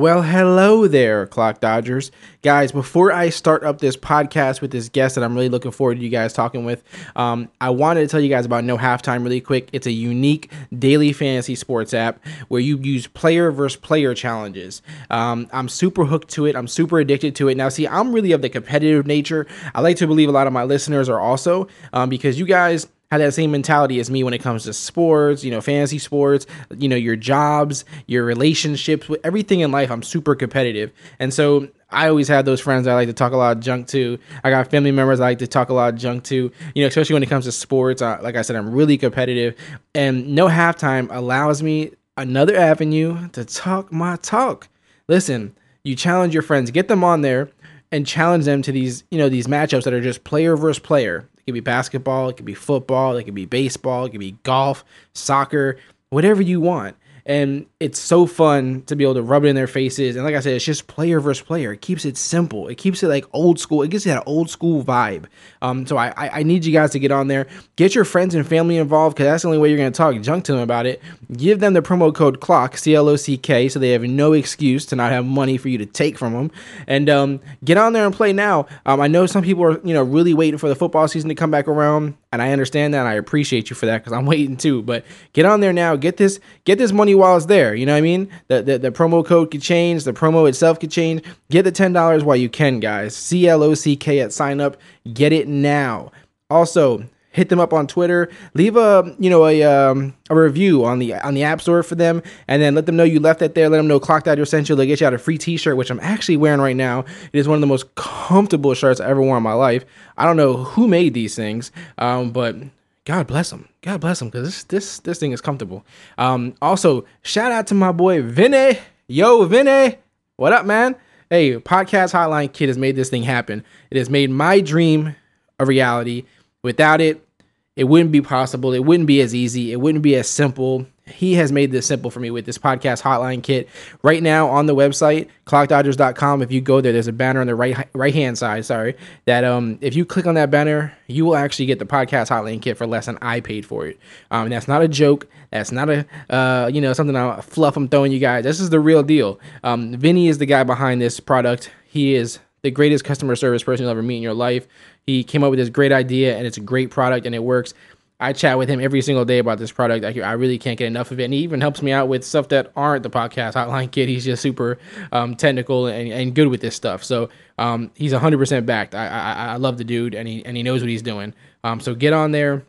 Well, hello there, Clock Dodgers. Guys, before I start up this podcast with this guest that I'm really looking forward to you guys talking with, um, I wanted to tell you guys about No Halftime really quick. It's a unique daily fantasy sports app where you use player versus player challenges. Um, I'm super hooked to it. I'm super addicted to it. Now, see, I'm really of the competitive nature. I like to believe a lot of my listeners are also um, because you guys have that same mentality as me when it comes to sports, you know, fantasy sports, you know, your jobs, your relationships, with everything in life. I'm super competitive. And so I always have those friends I like to talk a lot of junk to. I got family members I like to talk a lot of junk to, you know, especially when it comes to sports. Uh, like I said, I'm really competitive. And no halftime allows me another avenue to talk my talk. Listen, you challenge your friends, get them on there and challenge them to these, you know, these matchups that are just player versus player. It could be basketball, it could be football, it could be baseball, it could be golf, soccer, whatever you want and it's so fun to be able to rub it in their faces. And like I said, it's just player versus player. It keeps it simple. It keeps it like old school. It gives you that old school vibe. Um, so I, I, I need you guys to get on there, get your friends and family involved because that's the only way you're gonna talk junk to them about it. Give them the promo code Clock C L O C K so they have no excuse to not have money for you to take from them. And um, get on there and play now. Um, I know some people are you know really waiting for the football season to come back around, and I understand that. I appreciate you for that because I'm waiting too. But get on there now. Get this get this money while it's there. You know what I mean? The, the, the promo code could change, the promo itself could change. Get the $10 while you can, guys. C L O C K at sign up. Get it now. Also, hit them up on Twitter. Leave a you know a um, a review on the on the App Store for them, and then let them know you left it there. Let them know Clock Dodger sent you. They'll get you out a free T-shirt, which I'm actually wearing right now. It is one of the most comfortable shirts I ever worn in my life. I don't know who made these things, um, but God bless him. God bless him because this this this thing is comfortable. Um, also, shout out to my boy Vinny. Yo, Vinny, what up, man? Hey, podcast hotline kit has made this thing happen. It has made my dream a reality. Without it, it wouldn't be possible. It wouldn't be as easy. It wouldn't be as simple. He has made this simple for me with this podcast hotline kit. Right now on the website, clockdodgers.com, if you go there, there's a banner on the right right hand side, sorry, that um if you click on that banner, you will actually get the podcast hotline kit for less than I paid for it. Um that's not a joke. That's not a uh you know something I fluff I'm throwing you guys. This is the real deal. Um Vinny is the guy behind this product. He is the greatest customer service person you'll ever meet in your life. He came up with this great idea and it's a great product and it works. I chat with him every single day about this product. I, I really can't get enough of it. And he even helps me out with stuff that aren't the podcast hotline kit. He's just super um, technical and, and good with this stuff. So um, he's 100% backed. I, I, I love the dude and he, and he knows what he's doing. Um, so get on there,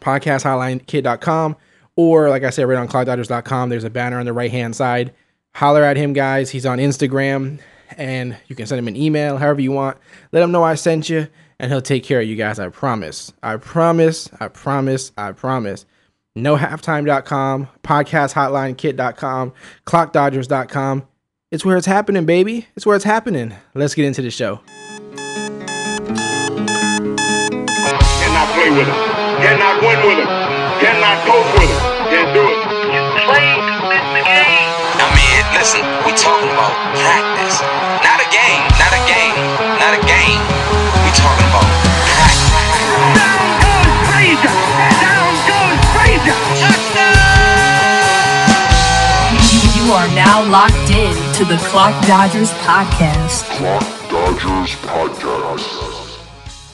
podcasthotlinekit.com, or like I said, right on clockdodgers.com. There's a banner on the right hand side. Holler at him, guys. He's on Instagram and you can send him an email, however you want. Let him know I sent you and he'll take care of you guys. I promise. I promise. I promise. I promise. NoHalftime.com, podcasthotlinekit.com, clockdodgers.com. It's where it's happening, baby. It's where it's happening. Let's get into the show. Cannot play with him. Cannot win with him. Are now locked in to the Clock Dodgers podcast. Clock Dodgers Podcast.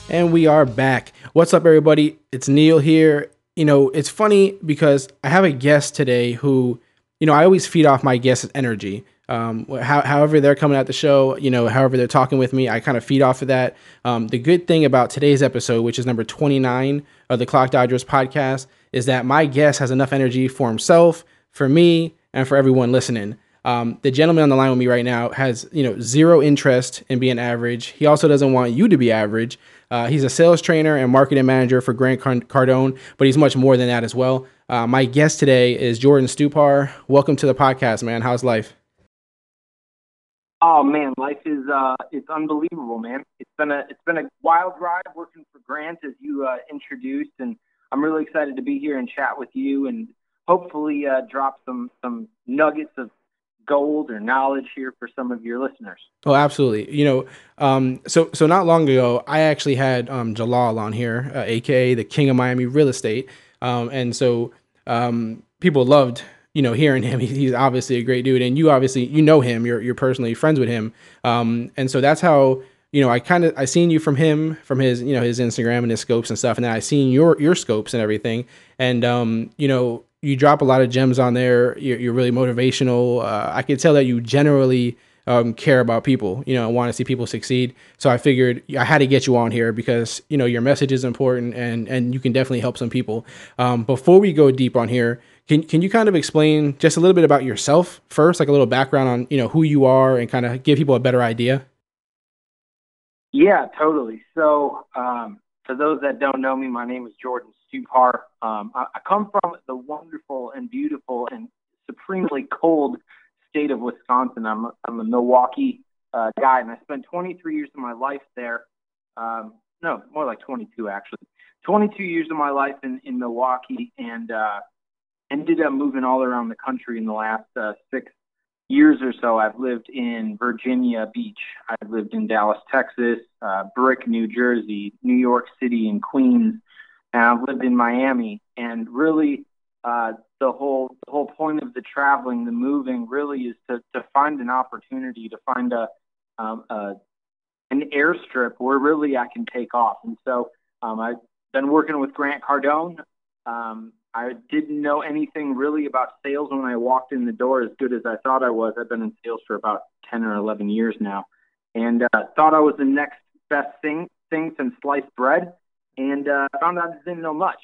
And we are back. What's up, everybody? It's Neil here. You know, it's funny because I have a guest today who, you know, I always feed off my guest's energy. Um, how, however they're coming at the show, you know, however they're talking with me, I kind of feed off of that. Um, the good thing about today's episode, which is number 29 of the Clock Dodgers podcast, is that my guest has enough energy for himself, for me, and for everyone listening. Um, the gentleman on the line with me right now has, you know, zero interest in being average. He also doesn't want you to be average. Uh, he's a sales trainer and marketing manager for Grant Cardone, but he's much more than that as well. Uh, my guest today is Jordan Stupar. Welcome to the podcast, man. How's life? Oh man, life is uh it's unbelievable, man. It's been a it's been a wild ride working for Grant as you uh, introduced, and I'm really excited to be here and chat with you, and hopefully uh, drop some some nuggets of gold or knowledge here for some of your listeners. Oh, absolutely. You know, um, so so not long ago, I actually had um, Jalal on here, uh, aka the King of Miami Real Estate, um, and so um, people loved you know, hearing him, he's obviously a great dude, and you obviously you know him. You're you're personally friends with him, um, and so that's how you know I kind of I seen you from him from his you know his Instagram and his scopes and stuff, and then I seen your your scopes and everything, and um, you know you drop a lot of gems on there. You're, you're really motivational. Uh, I can tell that you generally um, care about people, you know, want to see people succeed. So I figured I had to get you on here because you know your message is important and and you can definitely help some people. Um, before we go deep on here, can can you kind of explain just a little bit about yourself first, like a little background on you know who you are and kind of give people a better idea? Yeah, totally. So um, for those that don't know me, my name is Jordan Stupar. Um, I, I come from the wonderful and beautiful and supremely cold state of Wisconsin. I'm a, I'm a Milwaukee uh, guy, and I spent 23 years of my life there. Um, no, more like 22 actually. 22 years of my life in, in Milwaukee, and uh, ended up moving all around the country in the last uh, six years or so. I've lived in Virginia Beach. I've lived in Dallas, Texas, uh, Brick, New Jersey, New York City, and Queens. And I've lived in Miami. And really, uh, the whole the whole point of the traveling, the moving, really is to to find an opportunity, to find a, um, a an airstrip where really I can take off. And so um, I've been working with Grant Cardone. Um, I didn't know anything really about sales when I walked in the door as good as I thought I was. I've been in sales for about 10 or 11 years now and uh, thought I was the next best thing, thing since sliced bread and uh, found out I didn't know much.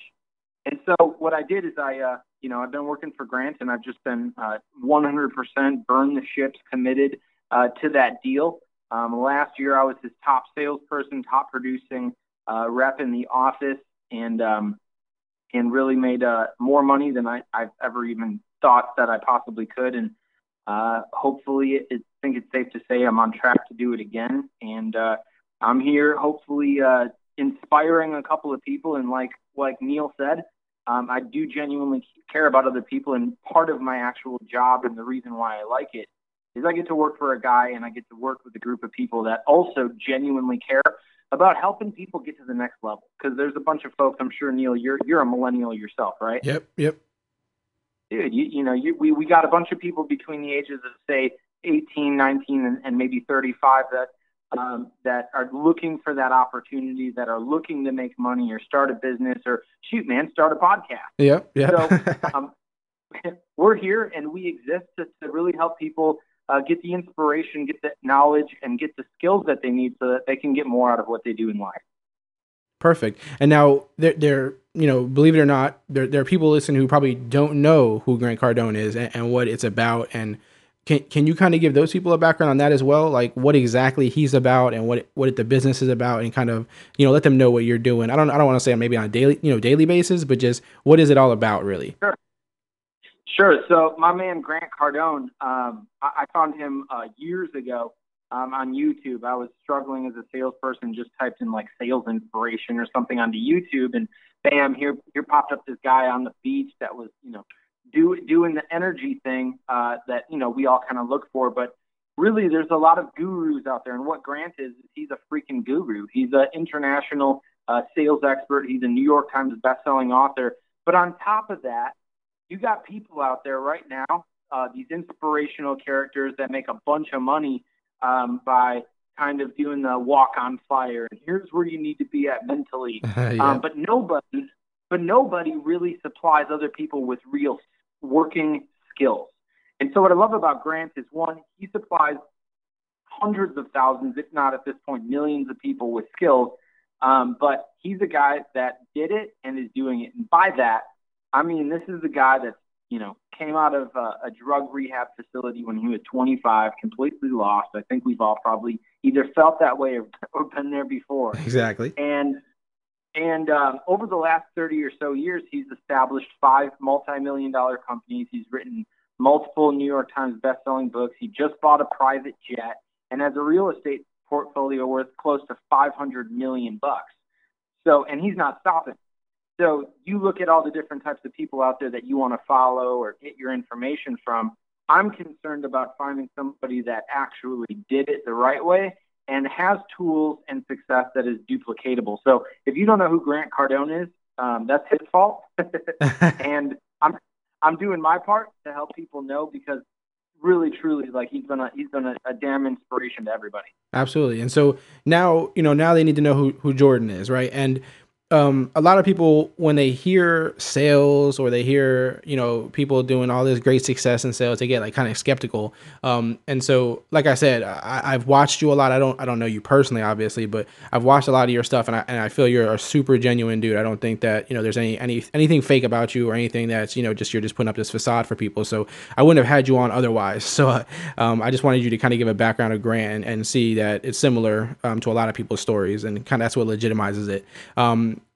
And so what I did is I, uh, you know, I've been working for Grant and I've just been uh, 100% burn the ships committed uh, to that deal. Um, last year I was his top salesperson, top producing uh, rep in the office, and um, and really made uh, more money than I, I've ever even thought that I possibly could. And uh, hopefully, it, I think it's safe to say I'm on track to do it again. And uh, I'm here, hopefully, uh, inspiring a couple of people. And like like Neil said, um, I do genuinely care about other people, and part of my actual job and the reason why I like it is I get to work for a guy and I get to work with a group of people that also genuinely care about helping people get to the next level. Because there's a bunch of folks, I'm sure Neil, you're you're a millennial yourself, right? Yep, yep. Dude, you, you know, you, we we got a bunch of people between the ages of say 18, 19, and, and maybe 35 that um, that are looking for that opportunity, that are looking to make money or start a business or shoot, man, start a podcast. Yeah, yeah. So um, we're here and we exist to, to really help people uh, get the inspiration, get the knowledge, and get the skills that they need so that they can get more out of what they do in life. Perfect. And now there, there, you know, believe it or not, there, there are people listening who probably don't know who Grant Cardone is and, and what it's about and can can you kind of give those people a background on that as well, like what exactly he's about and what what the business is about, and kind of you know let them know what you're doing. I don't I don't want to say maybe on a daily you know daily basis, but just what is it all about really? Sure. Sure. So my man Grant Cardone, um, I, I, found him uh, years ago um, on YouTube. I was struggling as a salesperson, just typed in like sales inspiration or something onto YouTube, and bam, here here popped up this guy on the beach that was you know do, doing the energy thing uh, that you know we all kind of look for. But really, there's a lot of gurus out there, and what Grant is, he's a freaking guru. He's an international uh, sales expert. He's a New York Times best-selling author. But on top of that, you got people out there right now, uh, these inspirational characters that make a bunch of money um, by kind of doing the walk on fire. And here's where you need to be at mentally. yeah. um, but nobody, but nobody really supplies other people with real working skills. And so what I love about Grant is one, he supplies hundreds of thousands, if not at this point, millions of people with skills. Um, but he's a guy that did it and is doing it. And by that, I mean, this is the guy that, you know, came out of a, a drug rehab facility when he was 25, completely lost. I think we've all probably either felt that way or, or been there before. Exactly. And and um, over the last 30 or so years, he's established five multi-million dollar companies. He's written multiple New York Times best-selling books. He just bought a private jet and has a real estate portfolio worth close to 500 million bucks. So, and he's not stopping. So you look at all the different types of people out there that you want to follow or get your information from. I'm concerned about finding somebody that actually did it the right way and has tools and success that is duplicatable. So if you don't know who Grant Cardone is, um, that's his fault. and I'm I'm doing my part to help people know because really truly like he's been a he's been a, a damn inspiration to everybody. Absolutely. And so now, you know, now they need to know who, who Jordan is, right? And um, a lot of people when they hear sales or they hear you know people doing all this great success in sales they get like kind of skeptical. Um, and so like i said I, have watched you a lot. I don't i don't know you personally obviously but i've watched a lot of your stuff and I, and I feel you're a super genuine dude. I don't think that you know there's any any anything fake about you or anything that's you know just you're just putting up this facade for people. So i wouldn't have had you on otherwise. So um, i just wanted you to kind of give a background of grant and, and see that it's similar um, to a lot of people's stories and kind of that's what legitimizes it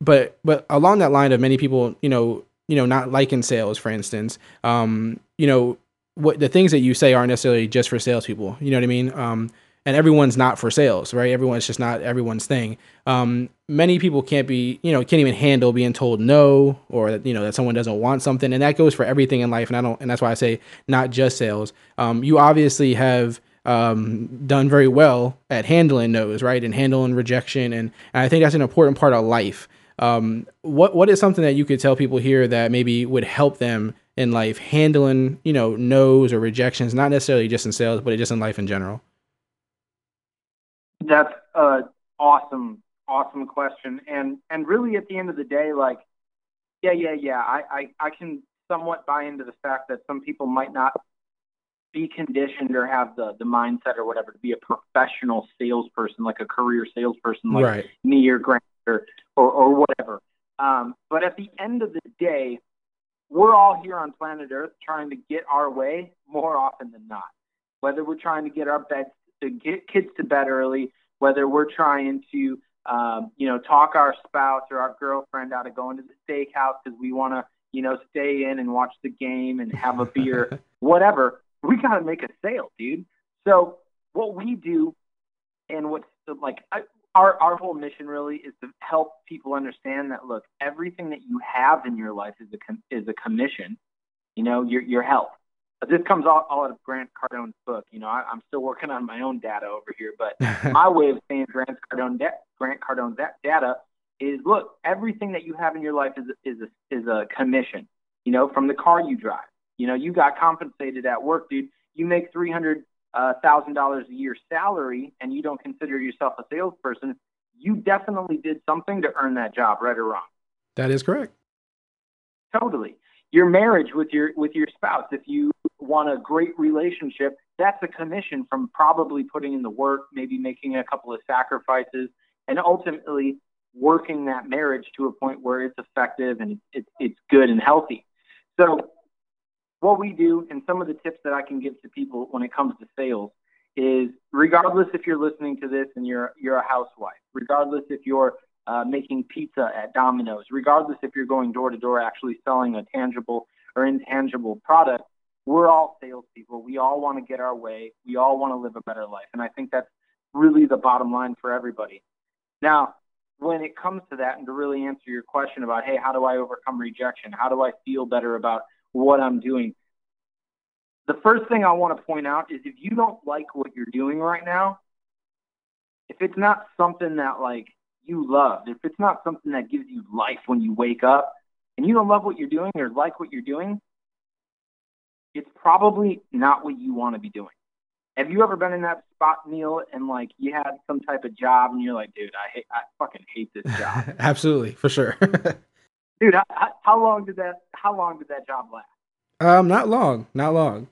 but but along that line of many people, you know, you know, not liking sales, for instance, um, you know, what the things that you say aren't necessarily just for salespeople. You know what I mean? Um, and everyone's not for sales, right? Everyone's just not everyone's thing. Um, many people can't be, you know, can't even handle being told no, or that, you know that someone doesn't want something, and that goes for everything in life. And I don't, and that's why I say not just sales. Um, you obviously have um, done very well at handling those, right, and handling rejection, and, and I think that's an important part of life. Um, what what is something that you could tell people here that maybe would help them in life handling, you know, no's or rejections, not necessarily just in sales, but just in life in general? That's a awesome, awesome question. And and really at the end of the day, like, yeah, yeah, yeah, I, I, I can somewhat buy into the fact that some people might not be conditioned or have the the mindset or whatever to be a professional salesperson, like a career salesperson, like right. me or Grant or, or, or whatever. Um, but at the end of the day, we're all here on planet Earth trying to get our way more often than not. Whether we're trying to get our beds to get kids to bed early, whether we're trying to um, you know talk our spouse or our girlfriend out of going to the steakhouse because we want to you know stay in and watch the game and have a beer, whatever. We got to make a sale, dude. So what we do and what's like I, our our whole mission really is to help people understand that look, everything that you have in your life is a is a commission. You know, your your health. But this comes all, all out of Grant Cardone's book. You know, I, am still working on my own data over here, but my way of saying Grant Cardone da- Grant Cardone's data is look, everything that you have in your life is is a, is a commission. You know, from the car you drive. You know, you got compensated at work, dude. You make three hundred uh, thousand dollars a year salary and you don't consider yourself a salesperson, you definitely did something to earn that job, right or wrong. That is correct. Totally. Your marriage with your with your spouse, if you want a great relationship, that's a commission from probably putting in the work, maybe making a couple of sacrifices, and ultimately working that marriage to a point where it's effective and it's, it's good and healthy. So what we do and some of the tips that I can give to people when it comes to sales is regardless if you're listening to this and you're you're a housewife, regardless if you're uh, making pizza at Domino's, regardless if you're going door to door actually selling a tangible or intangible product, we're all salespeople. We all want to get our way. We all want to live a better life, and I think that's really the bottom line for everybody. Now, when it comes to that, and to really answer your question about, hey, how do I overcome rejection? How do I feel better about what I'm doing. The first thing I want to point out is if you don't like what you're doing right now, if it's not something that like you love, if it's not something that gives you life when you wake up and you don't love what you're doing or like what you're doing, it's probably not what you want to be doing. Have you ever been in that spot, Neil, and like you had some type of job and you're like, dude, I hate, I fucking hate this job. Absolutely, for sure. dude, how, how long did that? How long did that job last? Um, not long, not long.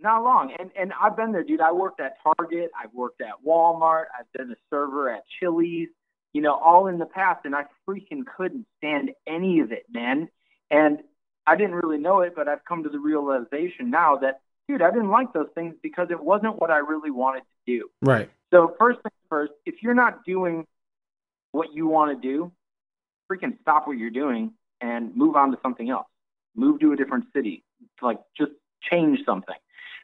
Not long, and and I've been there, dude. I worked at Target, I've worked at Walmart, I've been a server at Chili's, you know, all in the past, and I freaking couldn't stand any of it, man. And I didn't really know it, but I've come to the realization now that, dude, I didn't like those things because it wasn't what I really wanted to do. Right. So first things first, if you're not doing what you want to do, freaking stop what you're doing and move on to something else. Move to a different city. Like just change something.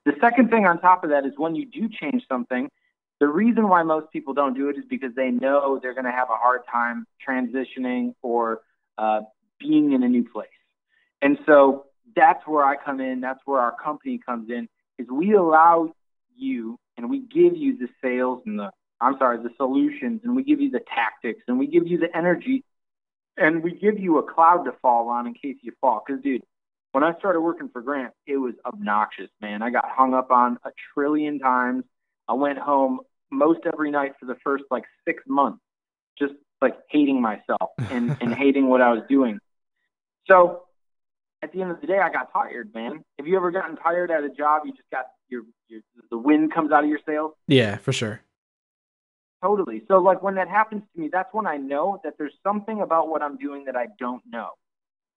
The second thing on top of that is when you do change something, the reason why most people don't do it is because they know they're going to have a hard time transitioning or uh, being in a new place. And so that's where I come in. That's where our company comes in. Is we allow you and we give you the sales and the I'm sorry, the solutions, and we give you the tactics, and we give you the energy and we give you a cloud to fall on in case you fall. Because, dude, when I started working for Grant, it was obnoxious, man. I got hung up on a trillion times. I went home most every night for the first like six months, just like hating myself and, and hating what I was doing. So at the end of the day, I got tired, man. Have you ever gotten tired at a job? You just got your, your the wind comes out of your sails. Yeah, for sure. Totally. So like when that happens to me, that's when I know that there's something about what I'm doing that I don't know.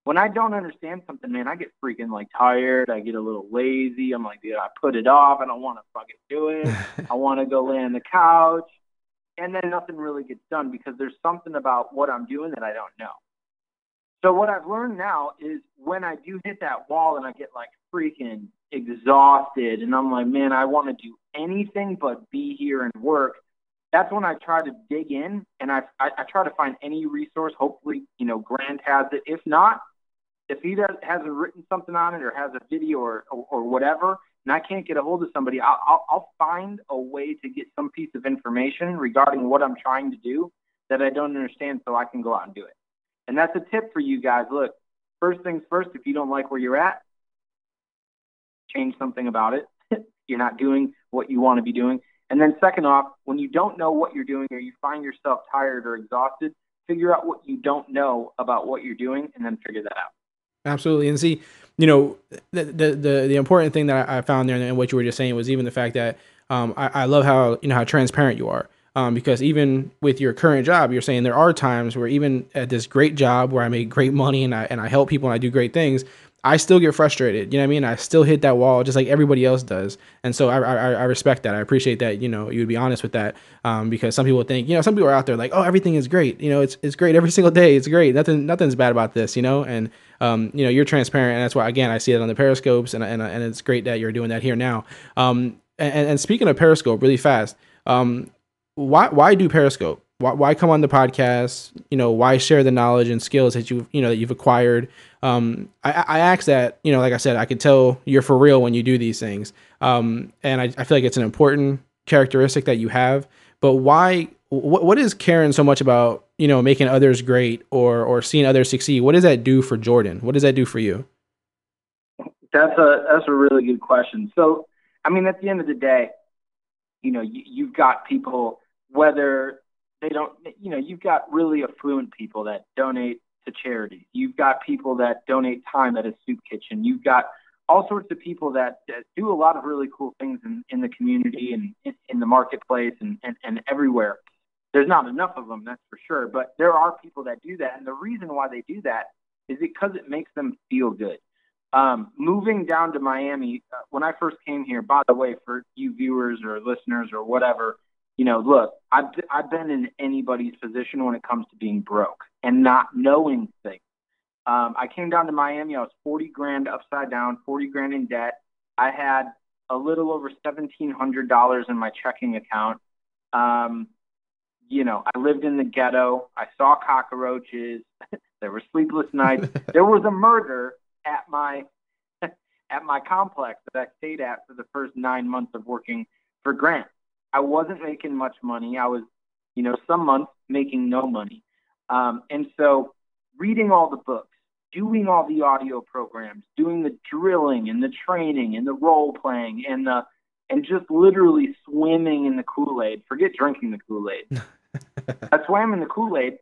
When I don't understand something, man, I get freaking like tired. I get a little lazy. I'm like, dude, I put it off. I don't want to fucking do it. I want to go lay on the couch. And then nothing really gets done because there's something about what I'm doing that I don't know. So what I've learned now is when I do hit that wall and I get like freaking exhausted and I'm like, man, I want to do anything but be here and work. That's when I try to dig in and I, I, I try to find any resource. Hopefully, you know, Grant has it. If not, if he does, hasn't written something on it or has a video or, or, or whatever, and I can't get a hold of somebody, I'll, I'll, I'll find a way to get some piece of information regarding what I'm trying to do that I don't understand so I can go out and do it. And that's a tip for you guys. Look, first things first, if you don't like where you're at, change something about it. you're not doing what you want to be doing. And then, second off, when you don't know what you're doing or you find yourself tired or exhausted, figure out what you don't know about what you're doing and then figure that out. Absolutely. And see, you know, the the the, the important thing that I found there and what you were just saying was even the fact that um, I, I love how you know how transparent you are. Um, because even with your current job, you're saying there are times where even at this great job where I make great money and I and I help people and I do great things, I still get frustrated. You know what I mean? I still hit that wall just like everybody else does. And so I, I, I respect that. I appreciate that. You know, you would be honest with that um, because some people think, you know, some people are out there like, oh, everything is great. You know, it's it's great every single day. It's great. Nothing nothing's bad about this. You know, and um, you know, you're transparent, and that's why again I see it on the periscopes, and and and it's great that you're doing that here now. Um, and, and speaking of Periscope, really fast, um, why why do Periscope? Why, why come on the podcast? You know, why share the knowledge and skills that you you know that you've acquired? Um, I, I ask that you know, like I said, I can tell you're for real when you do these things, um, and I, I feel like it's an important characteristic that you have. But why? What what is caring so much about you know making others great or or seeing others succeed? What does that do for Jordan? What does that do for you? That's a that's a really good question. So, I mean, at the end of the day, you know, you, you've got people whether they don't, you know, you've got really affluent people that donate to charities. You've got people that donate time at a soup kitchen. You've got all sorts of people that, that do a lot of really cool things in, in the community and in, in the marketplace and, and, and everywhere. There's not enough of them, that's for sure. But there are people that do that. And the reason why they do that is because it makes them feel good. Um, moving down to Miami, uh, when I first came here, by the way, for you viewers or listeners or whatever, you know, look, I've I've been in anybody's position when it comes to being broke and not knowing things. Um, I came down to Miami. I was 40 grand upside down, 40 grand in debt. I had a little over $1,700 in my checking account. Um, you know, I lived in the ghetto. I saw cockroaches. there were sleepless nights. there was a murder at my at my complex that I stayed at for the first nine months of working for Grant. I wasn't making much money. I was, you know, some months making no money. Um, and so reading all the books, doing all the audio programs, doing the drilling and the training and the role playing and the and just literally swimming in the Kool-Aid. Forget drinking the Kool-Aid. I swam in the Kool-Aid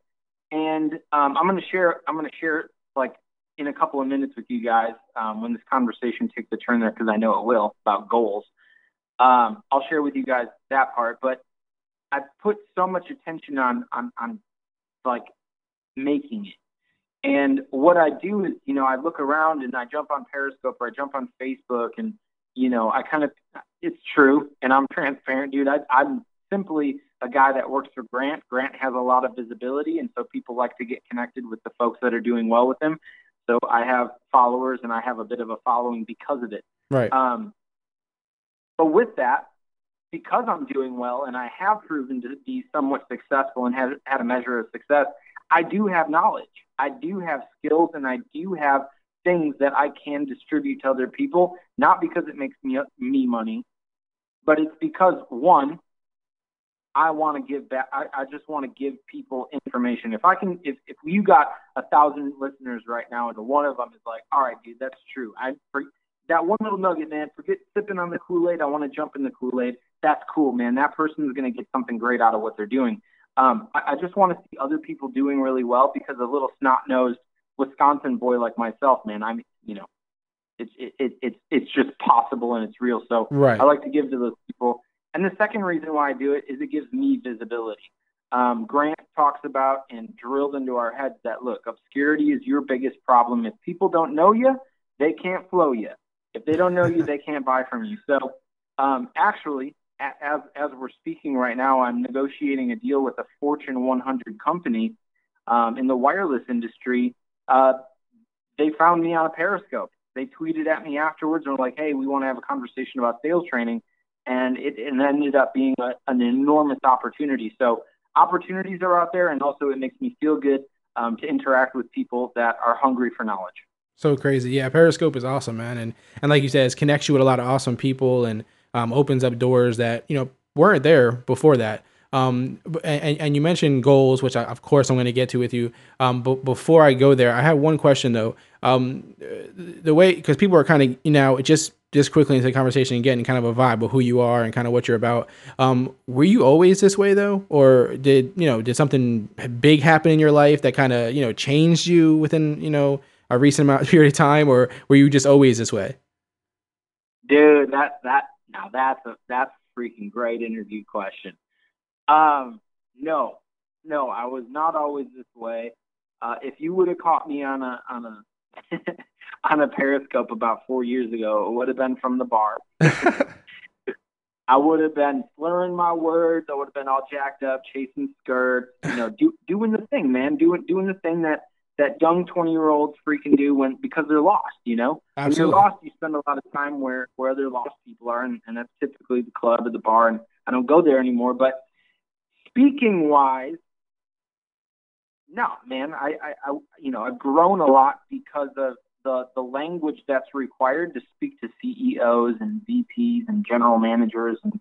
and um, I'm going to share I'm going to share like in a couple of minutes with you guys um, when this conversation takes a turn there because I know it will about goals. Um, I'll share with you guys that part, but I put so much attention on on on like making it. And what I do is, you know, I look around and I jump on Periscope or I jump on Facebook and, you know, I kind of, it's true. And I'm transparent, dude. I, I'm simply a guy that works for Grant. Grant has a lot of visibility. And so people like to get connected with the folks that are doing well with him. So I have followers and I have a bit of a following because of it. Right. Um, but with that, because I'm doing well and I have proven to be somewhat successful and have had a measure of success, I do have knowledge. I do have skills and I do have things that I can distribute to other people, not because it makes me me money, but it's because one, I want to give back. I, I just want to give people information. If I can, if, if you got a thousand listeners right now, and one of them is like, all right, dude, that's true. I that one little nugget, man. Forget sipping on the Kool Aid. I want to jump in the Kool Aid. That's cool, man. That person is going to get something great out of what they're doing. Um, I, I just want to see other people doing really well because a little snot nosed Wisconsin boy like myself, man. I'm, you know, it's it, it, it's it's just possible and it's real. So Right. I like to give to those people. And the second reason why I do it is it gives me visibility. Um, Grant talks about and drilled into our heads that look, obscurity is your biggest problem. If people don't know you, they can't flow you. If they don't know you, they can't buy from you. So um, actually, as as we're speaking right now, I'm negotiating a deal with a Fortune 100 company um, in the wireless industry. Uh, they found me on a Periscope. They tweeted at me afterwards and were like, "Hey, we want to have a conversation about sales training," and it, it ended up being a, an enormous opportunity. So opportunities are out there, and also it makes me feel good um, to interact with people that are hungry for knowledge. So crazy. Yeah, Periscope is awesome, man. And and like you said, it connects you with a lot of awesome people and um, opens up doors that, you know, weren't there before that. Um, and, and you mentioned goals, which I, of course I'm going to get to with you. Um, but before I go there, I have one question though. Um, the way, because people are kind of, you know, just just quickly into the conversation and getting kind of a vibe of who you are and kind of what you're about. Um, were you always this way though, or did you know did something big happen in your life that kind of you know changed you within you know a recent amount period of time, or were you just always this way? Dude, that that now that's a that's a freaking great interview question. Um, no, no, I was not always this way. Uh, if you would have caught me on a on a on a Periscope about four years ago, it would have been from the bar. I would have been slurring my words. I would have been all jacked up, chasing skirts, you know, do, doing the thing, man, doing doing the thing that that young twenty year olds freaking do when because they're lost, you know. When you're lost, you spend a lot of time where where other lost people are, and, and that's typically the club or the bar. And I don't go there anymore. But speaking wise, no, man, I, I, I you know I've grown a lot because of the the language that's required to speak to CEOs and VPs and general managers and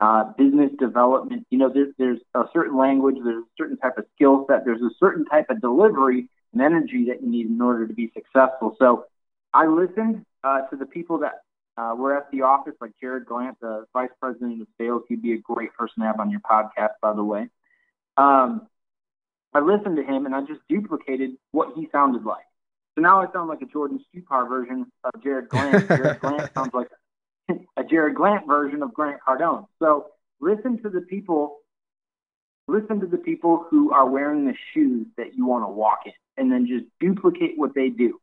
uh, business development. You know, there's there's a certain language, there's a certain type of skill set, there's a certain type of delivery and energy that you need in order to be successful. So I listened uh, to the people that uh, were at the office, like Jarrod Glandt, the vice president of sales. He'd be a great person to have on your podcast, by the way. Um, I listened to him and I just duplicated what he sounded like. So now I sound like a Jordan Stupar version of Jarrod Glandt. Jarrod Glandt sounds like a Jarrod Glandt version of Grant Cardone. So listen to the people, listen to the people who are wearing the shoes that you want to walk in, and then just duplicate what they do.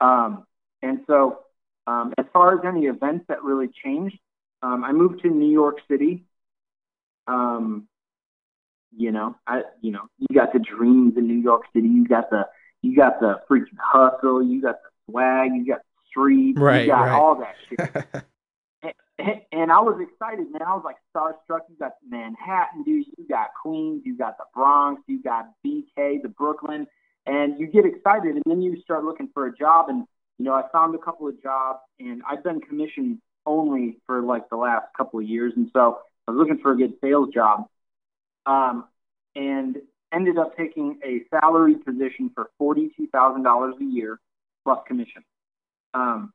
Um, and so, um, as far as any events that really changed, um, I moved to New York City. Um, you know, I, you know, you got the dreams in New York City. You got the, you got the freaking hustle. You got the swag. You got the street. Right, You got right. all that shit. And- I was excited, man. I was like starstruck. You got Manhattan, dude. You got Queens. You got the Bronx. You got BK, the Brooklyn, and you get excited. And then you start looking for a job. And you know, I found a couple of jobs, and I've been commission only for like the last couple of years. And so I was looking for a good sales job, um, and ended up taking a salary position for forty-two thousand dollars a year plus commission. Um,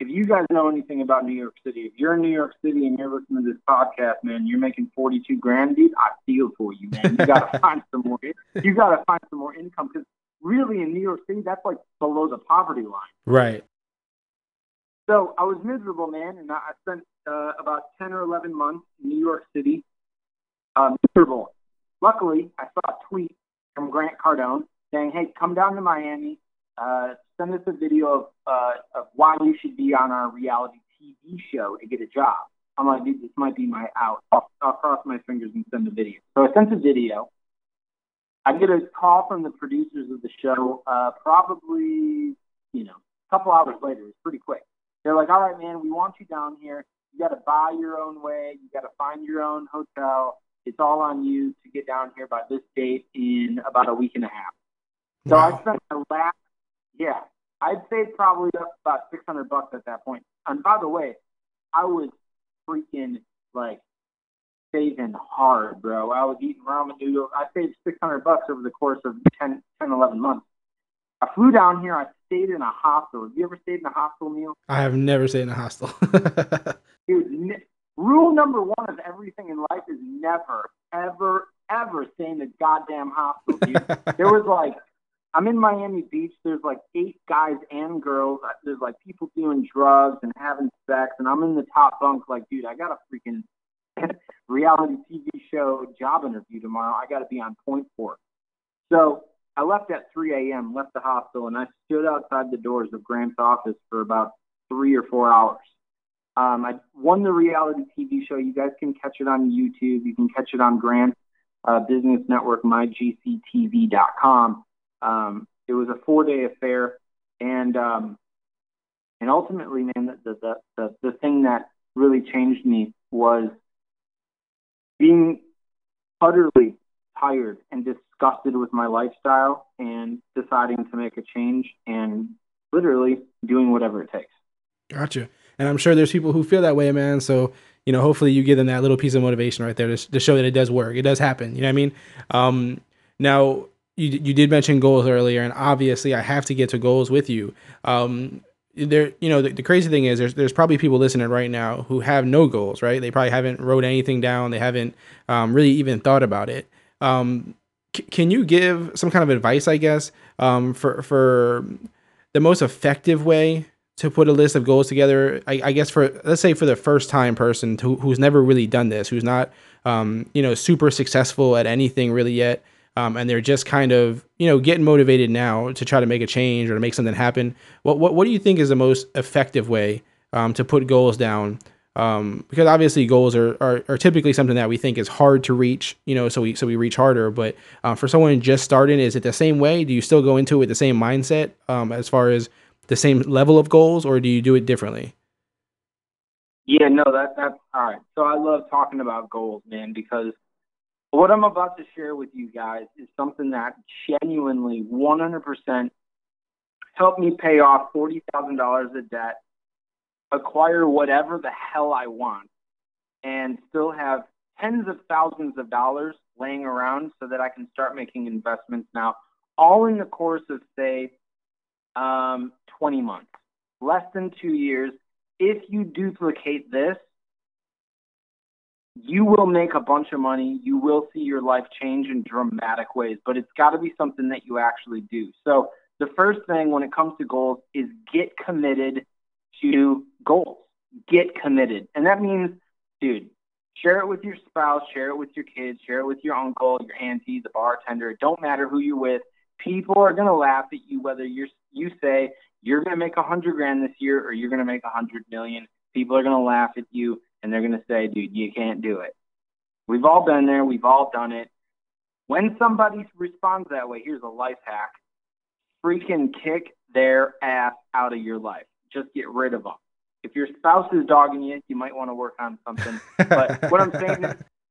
if you guys know anything about New York City, if you're in New York City and you're listening to this podcast, man, you're making 42 grand, dude. I feel for you, man. You gotta find some more. You gotta find some more income because really in New York City, that's like below the poverty line. right. So I was miserable, man, and I spent uh, about 10 or 11 months in New York City, uh, miserable. Luckily, I saw a tweet from Grant Cardone saying, "Hey, come down to Miami, uh, send us a video of, uh, of why you should be on our reality TV show to get a job." I'm like, dude, this might be my out. I'll, I'll cross my fingers and send a video. So I sent a video. I get a call from the producers of the show, uh, probably, you know, a couple hours later. It's pretty quick. They're like, all right, man, we want you down here. You got to buy your own way. You got to find your own hotel. It's all on you to get down here by this date in about a week and a half. So I Wow. spent my last, yeah, I'd say probably up about 600 bucks at that point. And by the way, I was freaking like saving hard, bro. I was eating ramen noodles. I saved 600 bucks over the course of 10, 10 11 months. I flew down here. I stayed in a hostel. Have you ever stayed in a hostel, Neil? I have never stayed in a hostel. Dude, ne- rule number one of everything in life is never, ever, ever stay in a goddamn hostel, dude. there was like, I'm in Miami Beach. There's like eight guys and girls. There's like people doing drugs and having sex, and I'm in the top bunk. Like, dude, I got a freaking reality TV show job interview tomorrow. I got to be on point for. it. So I left at 3 a.m. Left the hospital, and I stood outside the doors of Grant's office for about three or four hours. Um, I won the reality TV show. You guys can catch it on YouTube. You can catch it on Grant's uh, business network, mygctv.com. Um, it was a four-day affair, and um, and ultimately, man, the, the the the thing that really changed me was being utterly tired and disgusted with my lifestyle, and deciding to make a change, and literally doing whatever it takes. Gotcha. And I'm sure there's people who feel that way, man. So, you know, hopefully you give them that little piece of motivation right there to, to show that it does work. It does happen. You know what I mean? Um, now, you, you did mention goals earlier, and obviously I have to get to goals with you. Um, there, you know, the, the crazy thing is there's, there's probably people listening right now who have no goals, right? They probably haven't wrote anything down. They haven't um, really even thought about it. Um, c- can you give some kind of advice, I guess, um, for, for the most effective way to put a list of goals together I, I, guess for let's say for the first time person to, who's never really done this who's not um, you know super successful at anything really yet um, and they're just kind of you know getting motivated now to try to make a change or to make something happen what what, what do you think is the most effective way um, to put goals down um, because obviously goals are, are, are typically something that we think is hard to reach you know so we so we reach harder but uh, for someone just starting is it the same way do you still go into it with the same mindset um, as far as the same level of goals or do you do it differently? Yeah, no, that that's all right. So I love talking about goals, man, because what I'm about to share with you guys is something that genuinely 100% helped me pay off $40,000 of debt, acquire whatever the hell I want, and still have tens of thousands of dollars laying around so that I can start making investments now, all in the course of, say, um, 20 months, less than two years. If you duplicate this, you will make a bunch of money. You will see your life change in dramatic ways, but it's got to be something that you actually do. So, the first thing when it comes to goals is get committed to goals. Get committed. And that means, dude, share it with your spouse, share it with your kids, share it with your uncle, your auntie, the bartender. It don't matter who you're with. People are going to laugh at you whether you're you say you're going to make a hundred grand this year or you're going to make a hundred million, people are going to laugh at you and they're going to say, dude, you can't do it. We've all been there. We've all done it. When somebody responds that way, here's a life hack. Freaking kick their ass out of your life. Just get rid of them. If your spouse is dogging you, you might want to work on something. But what I'm saying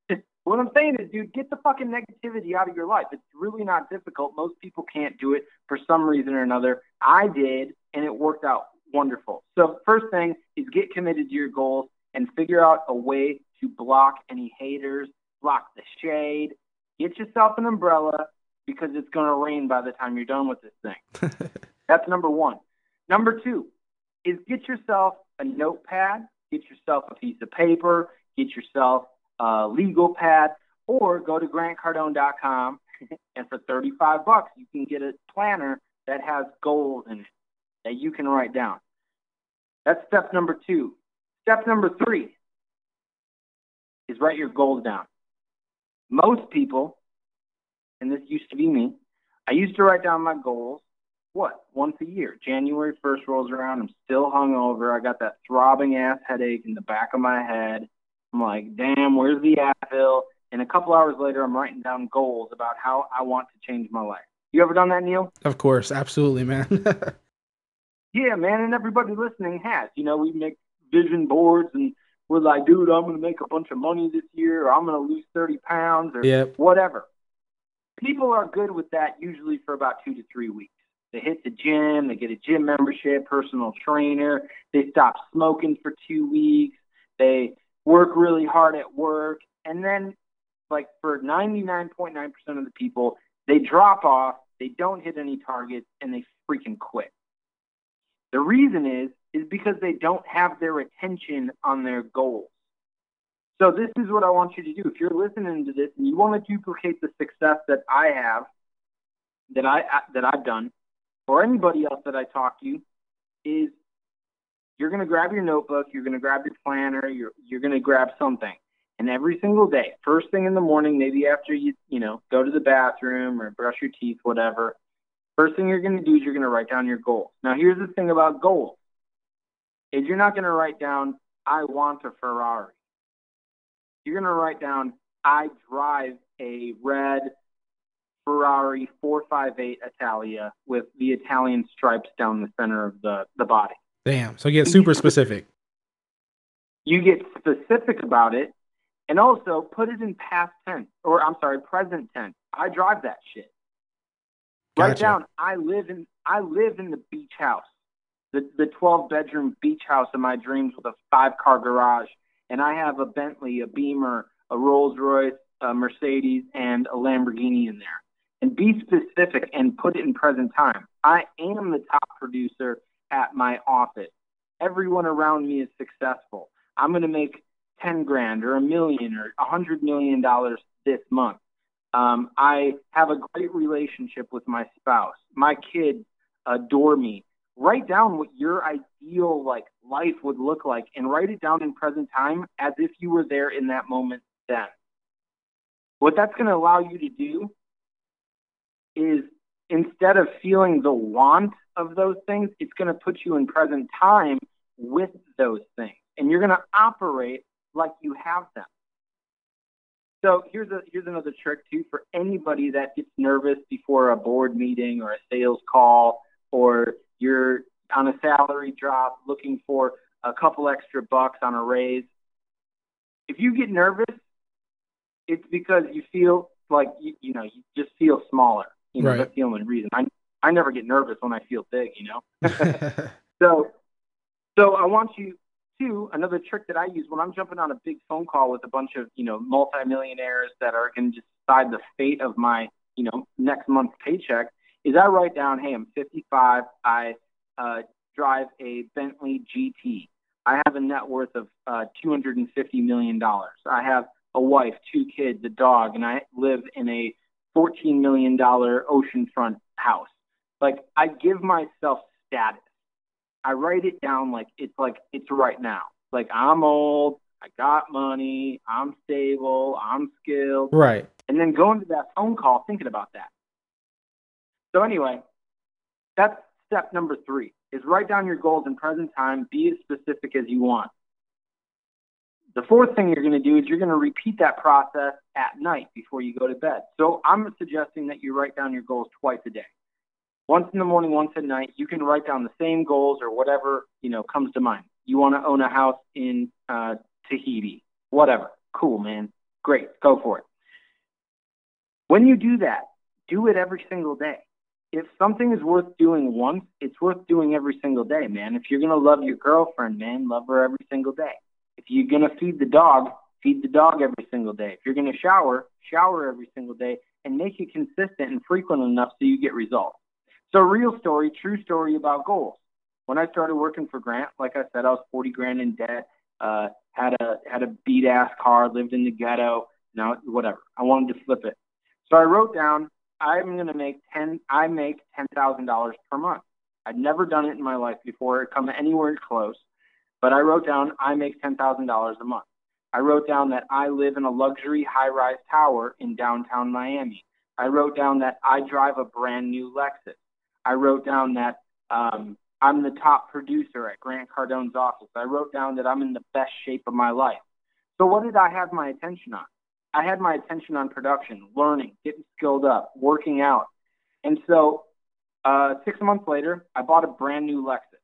is, what I'm saying is, dude, get the fucking negativity out of your life. It's really not difficult. Most people can't do it for some reason or another. I did, and it worked out wonderful. So, first thing is get committed to your goals and figure out a way to block any haters, block the shade. Get yourself an umbrella because it's going to rain by the time you're done with this thing. That's number one. Number two is get yourself a notepad, get yourself a piece of paper, get yourself a legal pad, or go to grantcardone.com and for 35 bucks you can get a planner that has goals in it that you can write down. That's step number two. Step number three is write your goals down. Most people, and this used to be me, I used to write down my goals, what, once a year. January 1st rolls around, I'm still hungover. I got that throbbing ass headache in the back of my head. I'm like, damn, where's the Advil? And a couple hours later, I'm writing down goals about how I want to change my life. You ever done that, Neil? Of course, absolutely, man. yeah, man, and everybody listening has. You know, we make vision boards and we're like, dude, I'm going to make a bunch of money this year, or I'm going to lose 30 pounds, or yep. whatever. People are good with that usually for about two to three weeks. They hit the gym, they get a gym membership, personal trainer, they stop smoking for two weeks, they work really hard at work, and then like for 99.9% of the people, they drop off, they don't hit any targets, and they freaking quit. The reason is is because they don't have their attention on their goals. So this is what I want you to do. If you're listening to this and you want to duplicate the success that I have, that I that I've done, or anybody else that I talk to, is you're going to grab your notebook, you're going to grab your planner, you're you're going to grab something, and every single day, first thing in the morning, maybe after you you know go to the bathroom or brush your teeth, whatever, first thing you're going to do is you're going to write down your goals. Now, here's the thing about goals: is you're not going to write down I want a Ferrari. You're going to write down I drive a red Ferrari 458 Italia with the Italian stripes down the center of the, the body. Damn. So get super specific. You get specific about it and also put it in past tense or I'm sorry, present tense. I drive that shit. Write down I live in I live in the beach house. The the 12 bedroom beach house of my dreams with a five car garage and I have a Bentley, a Beamer, a Rolls Royce, a Mercedes and a Lamborghini in there. And be specific and put it in present time. I am the top producer at my office. Everyone around me is successful. I'm going to make 10 grand or a million or a hundred million dollars this month. Um, I have a great relationship with my spouse. My kids adore me. Write down what your ideal like life would look like and write it down in present time as if you were there in that moment then. What that's going to allow you to do is instead of feeling the want of those things, it's going to put you in present time with those things. And you're going to operate like you have them. So here's a here's another trick too for anybody that gets nervous before a board meeting or a sales call or you're on a salary drop looking for a couple extra bucks on a raise. If you get nervous, it's because you feel like you, you know you just feel smaller. You know Right. that's the only reason. I I never get nervous when I feel big. You know. So, so I want you to another trick that I use when I'm jumping on a big phone call with a bunch of you know multimillionaires that are going to decide the fate of my you know next month's paycheck is I write down, hey, I'm 55, I uh, drive a Bentley GT, I have a net worth of uh, 250 million dollars, I have a wife, two kids, a dog, and I live in a 14 million dollar oceanfront house. Like I give myself status. I write it down like it's like it's right now. Like I'm old, I got money, I'm stable, I'm skilled, right. and then go into that phone call thinking about that. So anyway, that's step number three is write down your goals in present time, be as specific as you want. The fourth thing you're going to do is you're going to repeat that process at night before you go to bed. So I'm suggesting that you write down your goals twice a day. Once in the morning, once at night. You can write down the same goals or whatever, you know, comes to mind. You want to own a house in uh, Tahiti, whatever. Cool, man. Great. Go for it. When you do that, do it every single day. If something is worth doing once, it's worth doing every single day, man. If you're to love your girlfriend, man, love her every single day. If you're to feed the dog, feed the dog every single day. If you're to shower, shower every single day and make it consistent and frequent enough so you get results. So, real story, true story about goals. When I started working for Grant, like I said, I was 40 grand in debt, uh, had a had a beat ass car, lived in the ghetto. Now, whatever. I wanted to flip it. So I wrote down, I'm going to make 10, I make $10,000 per month. I'd never done it in my life before, come anywhere close. But I wrote down, I make $10,000 a month. I wrote down that I live in a luxury high rise tower in downtown Miami. I wrote down that I drive a brand new Lexus. I wrote down that um, I'm the top producer at Grant Cardone's office. I wrote down that I'm in the best shape of my life. So, what did I have my attention on? I had my attention on production, learning, getting skilled up, working out. And so, uh, six months later, I bought a brand new Lexus.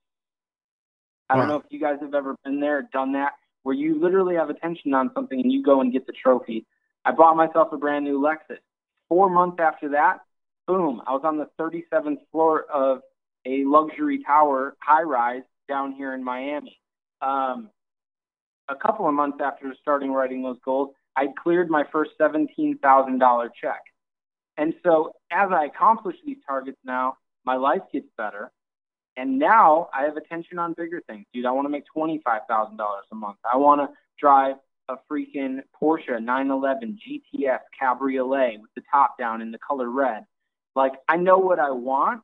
I don't know if you guys have ever been there, done that, where you literally have attention on something and you go and get the trophy. I bought myself a brand new Lexus. Four months after that, boom, I was on the 37th floor of a luxury tower, high rise, down here in Miami. Um, a couple of months after starting writing those goals, I cleared my first $17,000 check. And so as I accomplish these targets now, my life gets better. And now I have attention on bigger things. Dude, I want to make $25,000 a month. I want to drive a freaking Porsche 911 GTS Cabriolet with the top down in the color red. Like, I know what I want.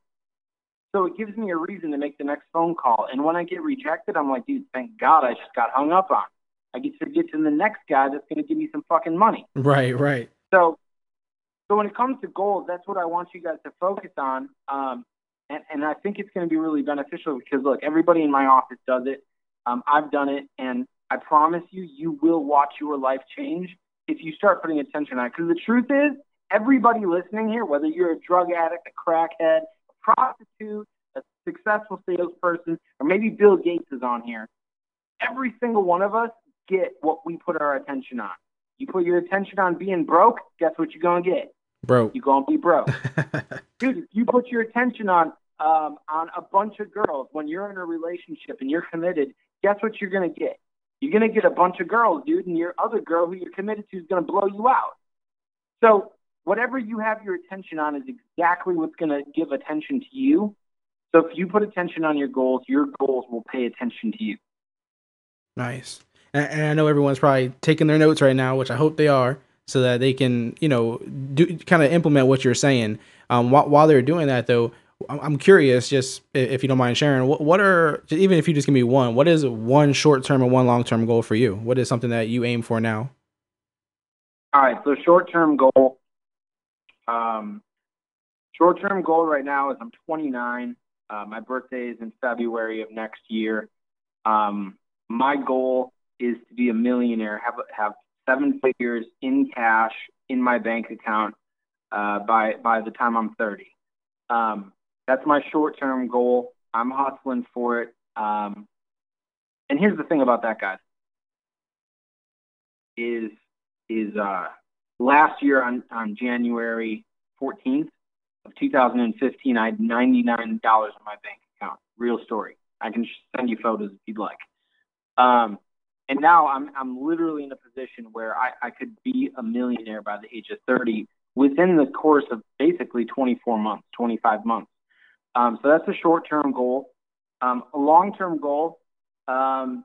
So it gives me a reason to make the next phone call. And when I get rejected, I'm like, dude, thank God I just got hung up on. I get to get to the next guy that's going to give me some fucking money. Right, right. So, so when it comes to goals, that's what I want you guys to focus on. Um, and, and I think it's going to be really beneficial because look, everybody in my office does it. Um, I've done it, and I promise you, you will watch your life change if you start putting attention on it. Because the truth is, everybody listening here, whether you're a drug addict, a crackhead, a prostitute, a successful salesperson, or maybe Bill Gates is on here, every single one of us get what we put our attention on. You put your attention on being broke, guess what you're gonna get? Broke. You're gonna be broke. Dude, if you put your attention on um, on a bunch of girls when you're in a relationship and you're committed, guess what you're gonna get? You're gonna get a bunch of girls, dude, and your other girl who you're committed to is gonna blow you out. So whatever you have your attention on is exactly what's gonna give attention to you. So if you put attention on your goals, your goals will pay attention to you. Nice. And, I know everyone's probably taking their notes right now, which I hope they are, so that they can, you know, do kind of implement what you're saying. Um, while, while they're doing that, though, I'm I'm curious, just if you don't mind sharing, what, what are even if you just give me one, what is one short term and one long term goal for you? What is something that you aim for now? All right, so short term goal. Um, short term goal right now is I'm 29. Uh, my birthday is in February of next year. Um, my goal is to be a millionaire, have have seven figures in cash in my bank account uh, by by the time I'm 30. Um, that's my short term goal. I'm hustling for it. Um, and here's the thing about that, guys. Is is uh, last year on, on January 14th of 2015, I had $99 in my bank account. Real story. I can send you photos if you'd like. Um, and now I'm, I'm literally in a position where I, I could be a millionaire by the age of 30 within the course of basically 24 months, 25 months. Um, so that's a short term goal. Um, a long term goal, um,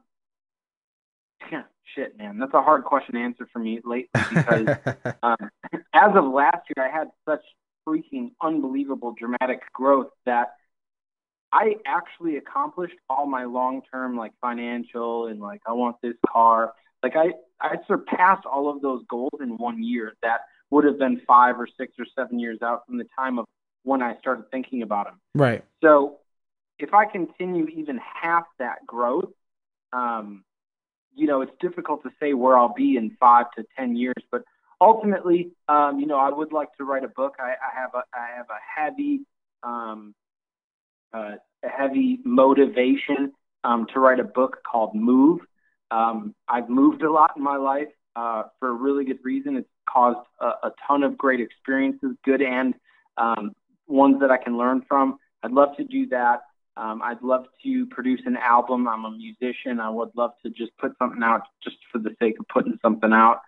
shit, man, that's a hard question to answer for me lately because um, as of last year, I had such freaking unbelievable dramatic growth that I actually accomplished all my long term like financial and like I want this car. Like I I surpassed all of those goals in one year that would have been five or six or seven years out from the time of when I started thinking about them. right. So if I continue even half that growth, um, you know, it's difficult to say where I'll be in five to ten years, but ultimately, um, you know, I would like to write a book. I, I have a I have a heavy um, a heavy motivation um, to write a book called Move. Um, I've moved a lot in my life uh, for a really good reason. It's caused a, a ton of great experiences, good and um, ones that I can learn from. I'd love to do that. Um, I'd love to produce an album. I'm a musician. I would love to just put something out just for the sake of putting something out.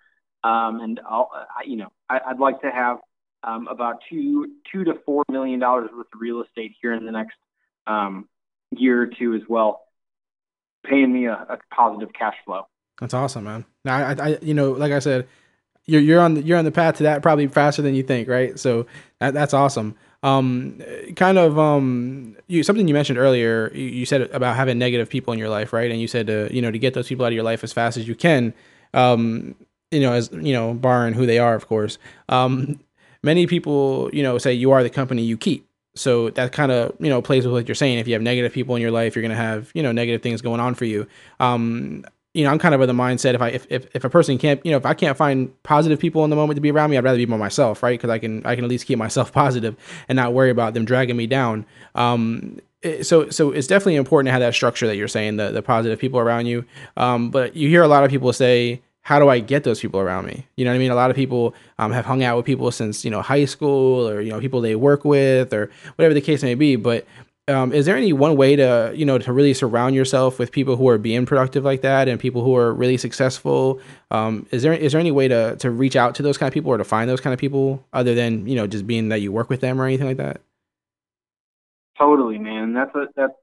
Um, and I'll, I, you know, I, I'd like to have um, about two, two to four million dollars worth of real estate here in the next um, year or two as well, paying me a, a positive cash flow. That's awesome, man. Now, I, I, you know, like I said, you're you're on the, you're on the path to that probably faster than you think, right? So that that's awesome. Um, kind of um, you something you mentioned earlier. You, you said about having negative people in your life, right? And you said to you know to get those people out of your life as fast as you can. Um, you know, as you know, barring who they are, of course. Um, many people, you know, say you are the company you keep. So that kind of you know plays with what you're saying. If you have negative people in your life, you're gonna have you know negative things going on for you. Um, you know, I'm kind of of the mindset if I if, if, if a person can't, you know, if I can't find positive people in the moment to be around me, I'd rather be by myself, right? Because I can I can at least keep myself positive and not worry about them dragging me down. Um, so so it's definitely important to have that structure that you're saying, the the positive people around you. Um, but you hear a lot of people say, how do I get those people around me? You know what I mean? A lot of people um, have hung out with people since you know high school or you know people they work with or whatever the case may be. But um, is there any one way to you know to really surround yourself with people who are being productive like that and people who are really successful um, is there is there any way to to reach out to those kind of people or to find those kind of people other than you know just being that you work with them or anything like that Totally, man. That's a that's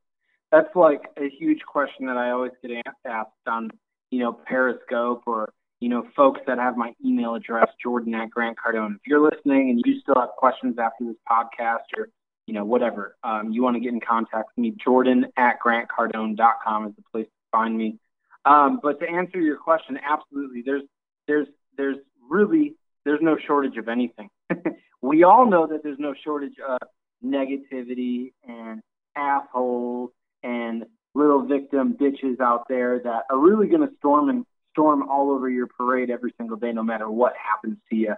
that's like a huge question that I always get asked on, you know, Periscope or you know, folks that have my email address, Jordan at Grant Cardone. If you're listening and you still have questions after this podcast or you know whatever, um, you want to get in contact with me, Jordan at GrantCardone.com is the place to find me. Um, but to answer your question, absolutely, there's there's there's really there's no shortage of anything. we all know that there's no shortage of negativity and assholes and little victim bitches out there that are really going to storm and storm all over your parade every single day, no matter what happens to you.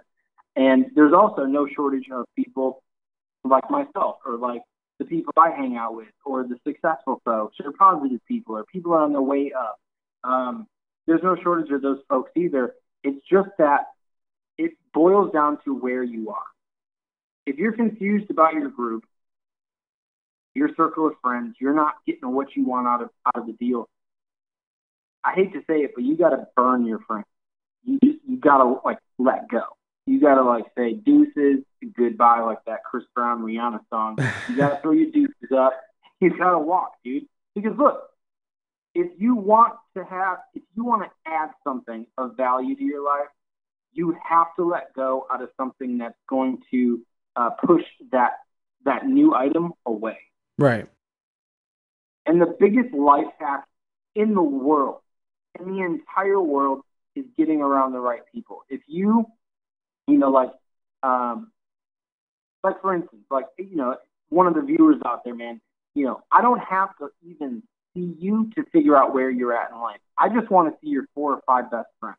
And there's also no shortage of people like myself or like the people I hang out with or the successful folks or positive people or people on their way up. Um, there's no shortage of those folks either. It's just that it boils down to where you are. If you're confused about your group, your circle of friends, you're not getting what you want out of out of the deal. I hate to say it, but you got to burn your friends. You just you got to like let go. You got to like say deuces, goodbye, like that Chris Brown Rihanna song. You got to throw your deuces up. You got to walk, dude. Because look, if you want to have, if you want to add something of value to your life, you have to let go out of something that's going to uh, push that that new item away. Right And the biggest life hack in the world, in the entire world, is getting around the right people. If you, you know, like, um, like for instance, like you know, one of the viewers out there, man, you know, I don't have to even see you to figure out where you're at in life. I just want to see your four or five best friends.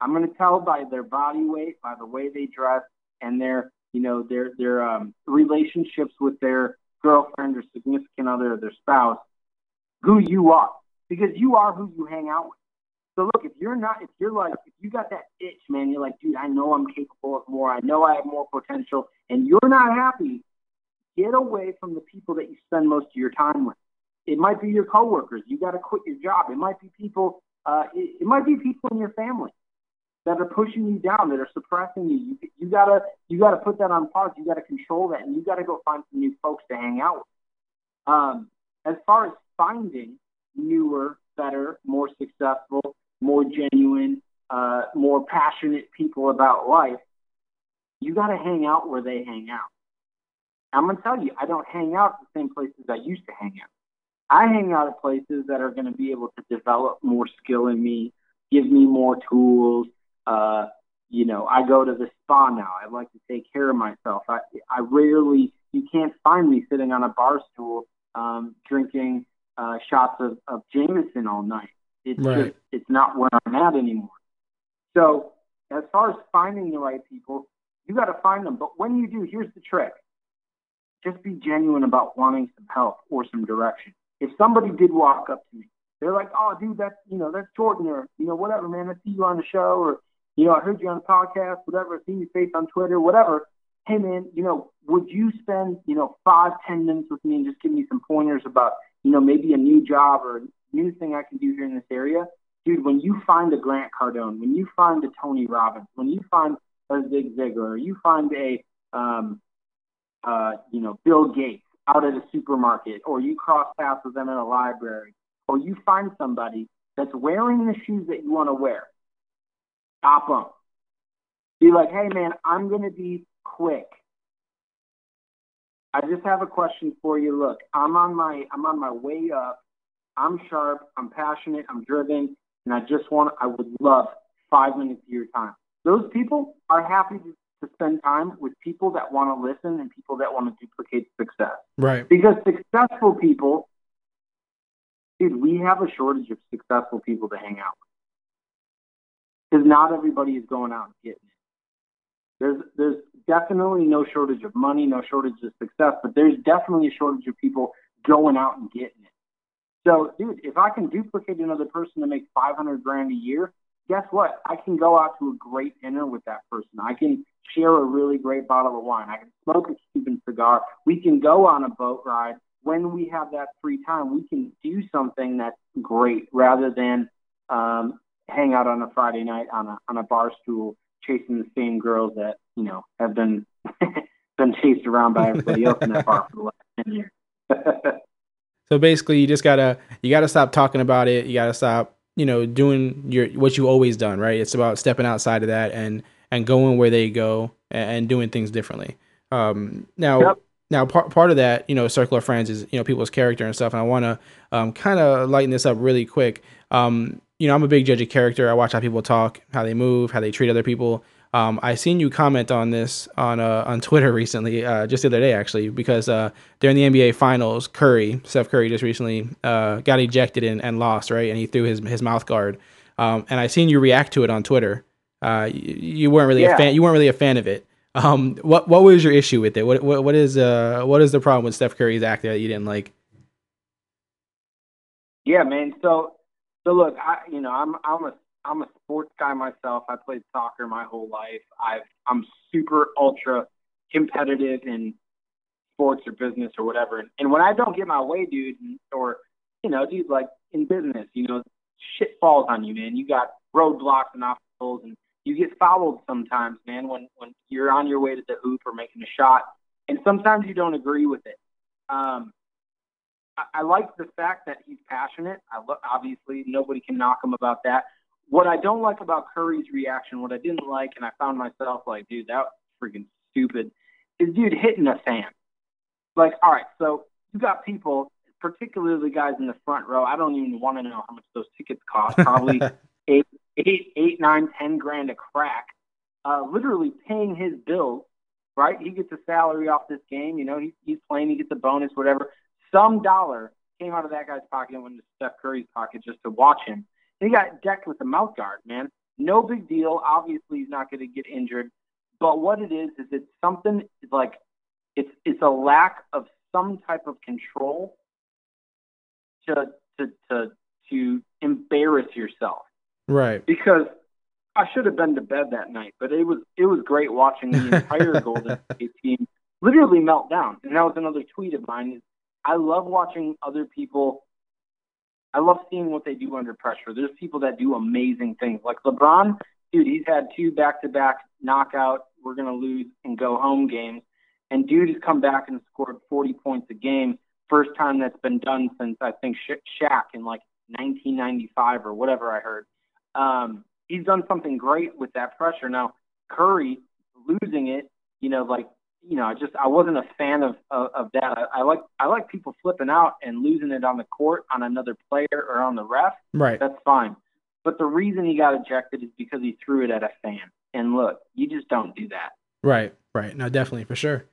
I'm going to tell by their body weight, by the way they dress, and their, you know, their their um, relationships with their girlfriend or significant other or their spouse, who you are, because you are who you hang out with. So look, if you're not, if you're like, if you got that itch, man, you're like, dude, I know I'm capable of more. I know I have more potential, and you're not happy. Get away from the people that you spend most of your time with. It might be your coworkers. You got to quit your job. It might be people. Uh, it, it might be people in your family that are pushing you down, that are suppressing you. You, you gotta you gotta put that on pause. You gotta control that, and you gotta go find some new folks to hang out with. Um, as far as finding newer, better, more successful, more genuine, uh, more passionate people about life, you gotta hang out where they hang out. I'm gonna tell you, I don't hang out at the same places I used to hang out. I hang out at places that are going to be able to develop more skill in me, give me more tools. Uh, you know, I go to the spa now. I like to take care of myself. I, I rarely, you can't find me sitting on a bar stool um, drinking uh, shots of, of Jameson all night. It's Right. just, it's not where I'm at anymore. So, as far as finding the right people, you got to find them. But when you do, here's the trick just be genuine about wanting some help or some direction. If somebody did walk up to me, they're like, "Oh, dude, that's you know that's Jordan or you know whatever, man. I see you on the show or you know I heard you on the podcast, whatever. Seen your face on Twitter, whatever. Hey, man, you know, would you spend you know five, ten minutes with me and just give me some pointers about you know maybe a new job or a new thing I can do here in this area?" Dude, when you find a Grant Cardone, when you find a Tony Robbins, when you find a Zig Ziglar, you find a um, uh, you know, Bill Gates out at a supermarket, or you cross paths with them in a library, or you find somebody that's wearing the shoes that you want to wear, stop them. Be like, hey man, I'm gonna be quick. I just have a question for you. Look, I'm on my I'm on my way up. I'm sharp. I'm passionate. I'm driven, and I just want. I would love five minutes of your time. Those people are happy to to spend time with people that want to listen and people that want to duplicate success. right Because successful people, dude, we have a shortage of successful people to hang out with. Because not everybody is going out and getting it. There's there's definitely no shortage of money, no shortage of success, but there's definitely a shortage of people going out and getting it. So, dude, if I can duplicate another person to make 500 grand a year, guess what? I can go out to a great dinner with that person. I can share a really great bottle of wine. I can smoke a Cuban cigar. We can go on a boat ride when we have that free time, we can do something that's great rather than um, hang out on a Friday night on a on a bar stool chasing the same girls that you know have been been chased around by everybody else in that bar for the last ten years. So basically, you just gotta you gotta stop talking about it. You gotta stop, you know, doing your what you always done, right? It's about stepping outside of that and and going where they go and, and doing things differently. Um, now, Yep. now part part of that, you know, circle of friends is you know people's character and stuff. And I want to um, kind of lighten this up really quick. Um, you know, I'm a big judge of character. I watch how people talk, how they move, how they treat other people. Um, I seen you comment on this on uh, on Twitter recently, uh, just the other day actually, because uh, during the NBA Finals, Curry, Steph Curry, just recently uh, got ejected and, and lost, right? And he threw his his mouth guard. Um, and I seen you react to it on Twitter. Uh, you, you weren't really a fan. You weren't really a fan of it. Um, what what was your issue with it? What what, what is uh what is the problem with Steph Curry's act that you didn't like? Yeah, man. So, so look, I you know I'm I'm a I'm a sports guy myself. I played soccer my whole life. I've I'm super ultra competitive in sports or business or whatever. And, and when I don't get my way, dude, or you know, dude, like in business, you know, shit falls on you, man. You got roadblocks and obstacles, and you get fouled sometimes, man. When when you're on your way to the hoop or making a shot, and sometimes you don't agree with it. Um, I, I like the fact that he's passionate. I lo- obviously nobody can knock him about that. What I don't like about Curry's reaction, what I didn't like, and I found myself like, dude, that was freaking stupid, is dude hitting a fan. Like, all right, so you got people, particularly the guys in the front row. I don't even want to know how much those tickets cost. Probably eight, eight, eight, nine, ten grand a crack. Uh, literally paying his bills. Right, he gets a salary off this game. You know, he, he's playing, he gets a bonus, whatever some dollar came out of that guy's pocket and went into Steph Curry's pocket just to watch him. He got decked with a mouth guard, man. No big deal. Obviously, he's not going to get injured. But what it is is it's something like it's it's a lack of some type of control to to to to embarrass yourself Right. because I should have been to bed that night, but it was it was great watching the entire Golden State team literally melt down. And that was another tweet of mine. Is I love watching other people. I love seeing what they do under pressure. There's people that do amazing things, like LeBron. Dude, he's had two back-to-back knockout, we're gonna lose and go home games, and dude has come back and scored 40 points a game. First time that's been done since I think Sha- Shaq in like 1995 or whatever I heard. Um, he's done something great with that pressure. Now Curry losing it, you know, like you know, I just I wasn't a fan of of, of that. I, I like I like people flipping out and losing it on the court on another player or on the ref. Right. That's fine. But the reason he got ejected is because he threw it at a fan. And look, you just don't do that. Right, right. No, definitely for sure.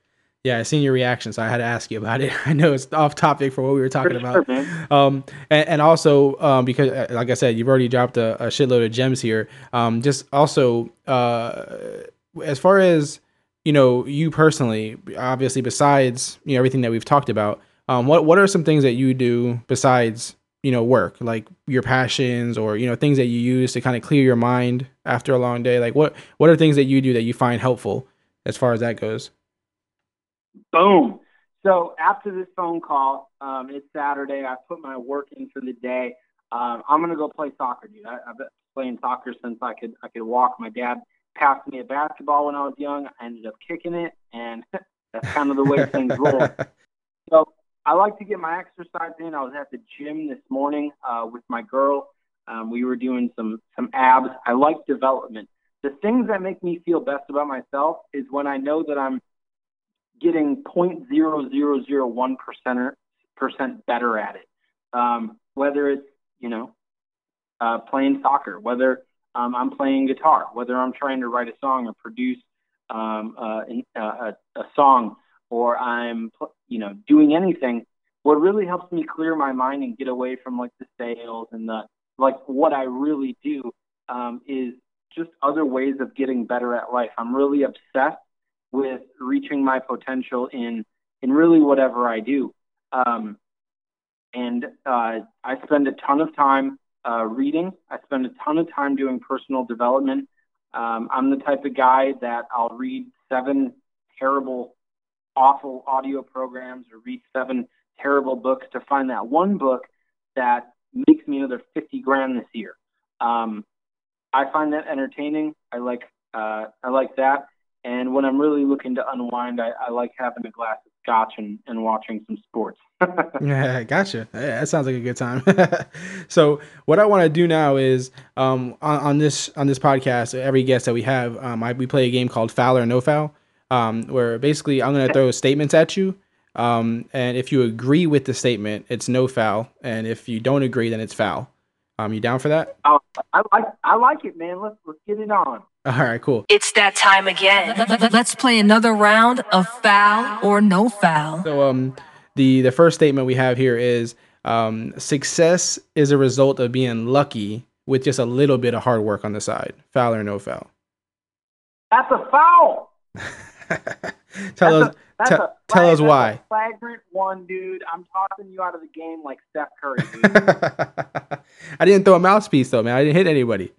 Yeah, I seen your reaction, so I had to ask you about it. I know it's off topic for what we were talking about. sure, man. Um, and, and also um, because, uh, like I said, you've already dropped a, a shitload of gems here. Um, just also uh, as far as you know, you personally, obviously, besides you know everything that we've talked about, um, what what are some things that you do besides you know work, like your passions or you know things that you use to kind of clear your mind after a long day? Like what what are things that you do that you find helpful as far as that goes? Boom. So after this phone call, um, it's Saturday. I put my work in for the day. Um, I'm gonna go play soccer, dude. I, I've been playing soccer since I could I could walk. My dad passed me a basketball when I was young. I ended up kicking it, and that's kind of the way things roll. So I like to get my exercise in. I was at the gym this morning uh, with my girl. Um, we were doing some some abs. I like development. The things that make me feel best about myself is when I know that I'm getting 0.0001 percent percent better at it. Um, whether it's you know uh, playing soccer, whether um, I'm playing guitar, whether I'm trying to write a song or produce um, uh, a, a song, or I'm you know doing anything. What really helps me clear my mind and get away from like the sales and the like what I really do um, is just other ways of getting better at life. I'm really obsessed with reaching my potential in in really whatever I do. Um, and uh, I spend a ton of time uh, reading. I spend a ton of time doing personal development. Um, I'm the type of guy that I'll read seven terrible, awful audio programs or read seven terrible books to find that one book that makes me another 50 grand this year. Um, I find that entertaining. I like uh, I like that. And when I'm really looking to unwind, I, I like having a glass of scotch and, and watching some sports. Yeah, gotcha. Yeah, that sounds like a good time. so, what I want to do now is um, on, on this on this podcast, every guest that we have, um, I, we play a game called Foul or No Foul, um, where basically I'm going to throw statements at you, um, and if you agree with the statement, it's no foul, and if you don't agree, then it's foul. Um, you down for that? Oh, I like I like it, man. Let's let's get it on. All right, cool. It's that time again. Let's play another round of foul or no foul. So, um, the the first statement we have here is um, success is a result of being lucky with just a little bit of hard work on the side. Foul or no foul? That's a foul. tell That's us a- that's te- a tell us that's a why. flagrant one, dude. I'm tossing you out of the game like Steph Curry, dude. I didn't throw a mouthpiece though, man. I didn't hit anybody.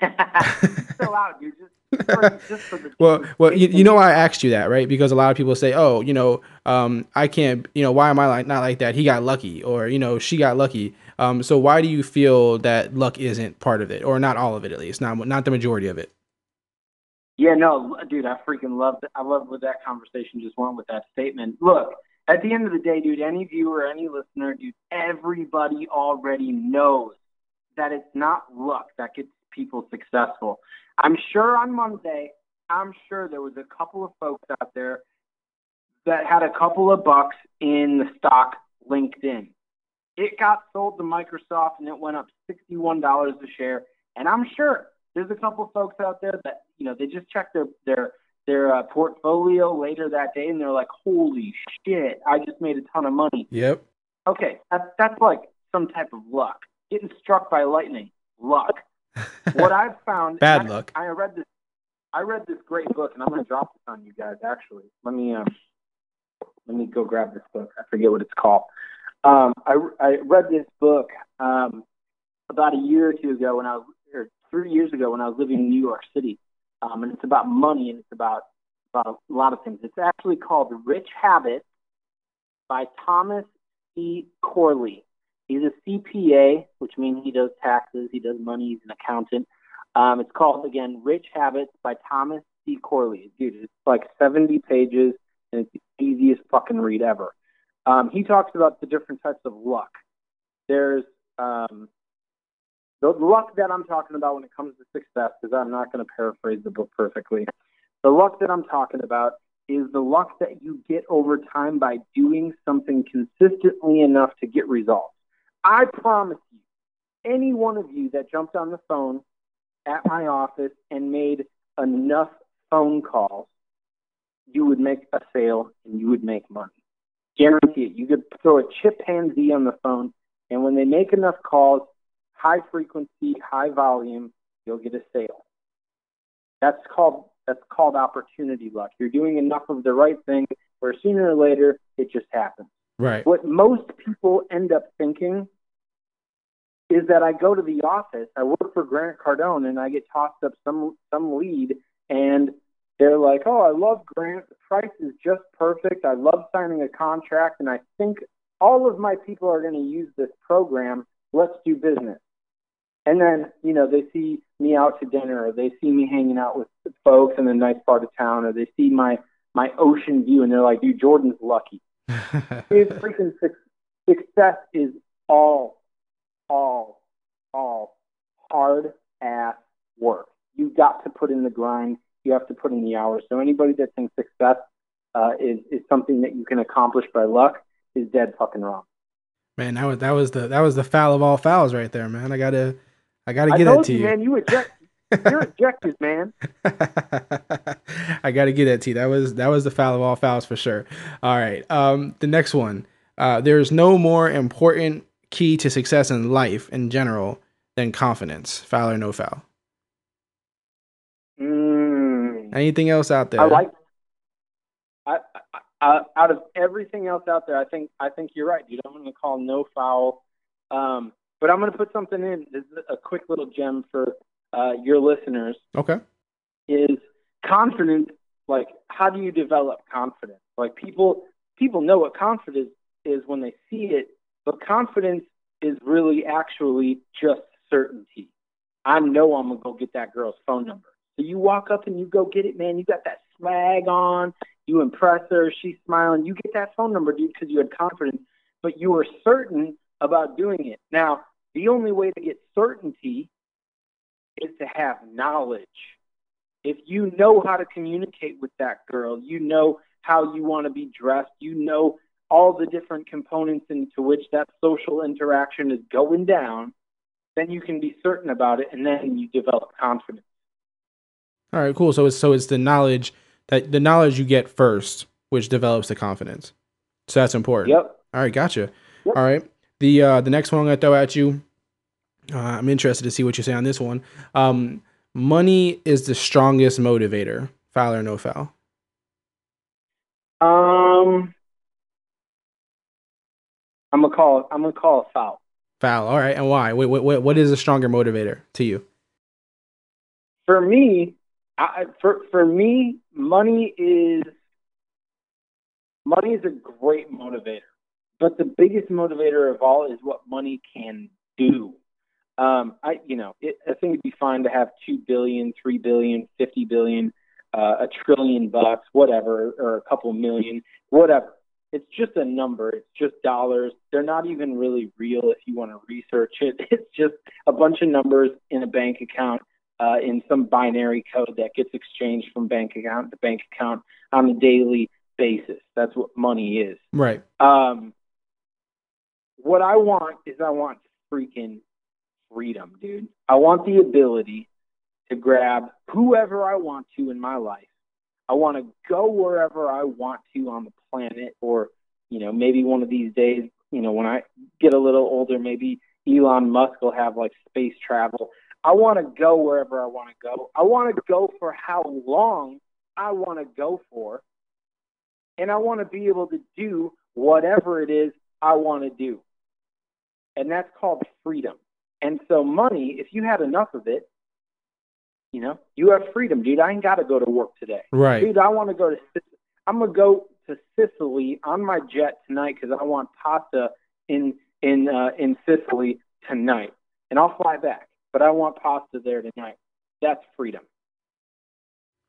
Still out, dude. Just for, just for the Well, well, you, you know why I asked you that, right? Because a lot of people say, "Oh, you know, um, I can't, you know, why am I like not like that? He got lucky, or you know, she got lucky." Um, so why do you feel that luck isn't part of it, or not all of it at least, not not the majority of it? Yeah, no, dude, I freaking loved it. I love where that conversation just went with that statement. Look, at the end of the day, dude, any viewer, any listener, dude, everybody already knows that it's not luck that gets people successful. I'm sure on Monday, I'm sure there was a couple of folks out there that had a couple of bucks in the stock LinkedIn. It got sold to Microsoft and it went up $61 a share. And I'm sure there's a couple of folks out there that you know they just checked their their their uh, portfolio later that day and they're like, "Holy shit! I just made a ton of money." Yep. Okay, that's that's like some type of luck. Getting struck by lightning, luck. What I've found, Bad I, luck. I read this. I read this great book, and I'm going to drop this on you guys. Actually, let me um, let me go grab this book. I forget what it's called. Um, I I read this book um, about a year or two ago when I was, or three years ago when I was living in New York City, um, and it's about money and it's about about a lot of things. It's actually called Rich Habits by Thomas E. Corley. He's a CPA, which means he does taxes, he does money, he's an accountant. Um, it's called again Rich Habits by Thomas C. Corley. Dude, it's like 70 pages and it's the easiest fucking read ever. Um, he talks about the different types of luck. There's um, the luck that I'm talking about when it comes to success, because I'm not going to paraphrase the book perfectly. The luck that I'm talking about is the luck that you get over time by doing something consistently enough to get results. I promise you, any one of you that jumped on the phone at my office and made enough phone calls, you would make a sale and you would make money. Guarantee it. You could throw a chimpanzee on the phone, and when they make enough calls, high frequency, high volume, you'll get a sale. That's called that's called opportunity luck. You're doing enough of the right thing where sooner or later it just happens. Right. What most people end up thinking is that I go to the office, I work for Grant Cardone, and I get tossed up some some lead, and they're like, "Oh, I love Grant. The price is just perfect. I love signing a contract, and I think all of my people are going to use this program. Let's do business." And then, you know, they see me out to dinner, or they see me hanging out with folks in a nice part of town, or they see my my ocean view, and they're like, "Dude, Jordan's lucky." His freaking suc- success is all, all, all hard ass work. You got to put in the grind. You have to put in the hours. So anybody that thinks success uh, is is something that you can accomplish by luck is dead fucking wrong. Man, that was that was the that was the foul of all fouls right there, man. I gotta I gotta I get that told to you, you. man. You eject. You're ejected, man. I got to get that to you. That was that was the foul of all fouls for sure. All right. Um, the next one. Uh, there's no more important key to success in life in general than confidence. Foul or no foul. Mm. Anything else out there? I like. I, I, I, out of everything else out there, I think I think you're right, dude. I'm going to call no foul, um, but I'm going to put something in. This is a quick little gem for uh, your listeners. Okay. Is confidence like how do you develop confidence? Like people people know what confidence is when they see it, but confidence is really actually just certainty. I know I'm gonna go get that girl's phone number. So you walk up and you go get it, man. You got that swag on. You impress her. She's smiling. You get that phone number, dude, because you had confidence, but you were certain about doing it. Now, the only way to get certainty is to have knowledge. If you know how to communicate with that girl, you know how you want to be dressed, you know all the different components into which that social interaction is going down, then you can be certain about it and then you develop confidence. All right, cool. So it's so it's the knowledge that the knowledge you get first, which develops the confidence. So that's important. Yep. All right, gotcha. All right. The uh the next one I'm gonna throw at you. Uh, I'm interested to see what you say on this one. Um, money is the strongest motivator. Foul or no foul? Um, I'm gonna call. I'm gonna call it foul. Foul. All right, and why? What what what is a stronger motivator to you? For me, I, for for me, money is money is a great motivator, but the biggest motivator of all is what money can do. Um, I you know it, I think it'd be fine to have two billion, three billion, fifty billion, uh, a trillion bucks, whatever, or a couple million, whatever. It's just a number. It's just dollars. They're not even really real if you want to research it. It's just a bunch of numbers in a bank account uh, in some binary code that gets exchanged from bank account to bank account on a daily basis. That's what money is. Right. Um, what I want is I want freaking freedom, dude. I want the ability to grab whoever I want to in my life. I want to go wherever I want to on the planet, or, you know, maybe one of these days, you know, when I get a little older, maybe Elon Musk will have like space travel. I want to go wherever I want to go. I want to go for how long I want to go for. And I want to be able to do whatever it is I want to do. And that's called freedom. And so, money, if you had enough of it, you know, you have freedom, dude. I ain't got to go to work today. Right. Dude, I want to go to, Sic- I'm going to go to Sicily on my jet tonight because I want pasta in, in, uh, in Sicily tonight. And I'll fly back, but I want pasta there tonight. That's freedom.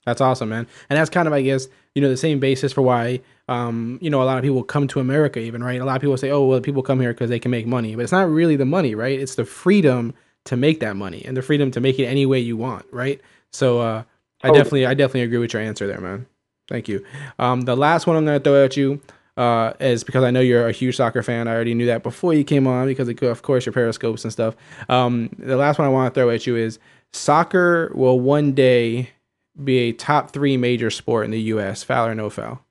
That's awesome, man. And that's kind of, I guess, you know, the same basis for why, um, you know, a lot of people come to America, even, right? A lot of people say, oh, well, people come here because they can make money. But it's not really the money, right? It's the freedom to make that money and the freedom to make it any way you want, right? So uh, I Totally. definitely, I definitely agree with your answer there, man. Thank you. Um, the last one I'm going to throw at you uh, is because I know you're a huge soccer fan. I already knew that before you came on because, of, of course, your periscopes and stuff. Um, the last one I want to throw at you is soccer will one day be a top three major sport in the U.S. Foul or no foul?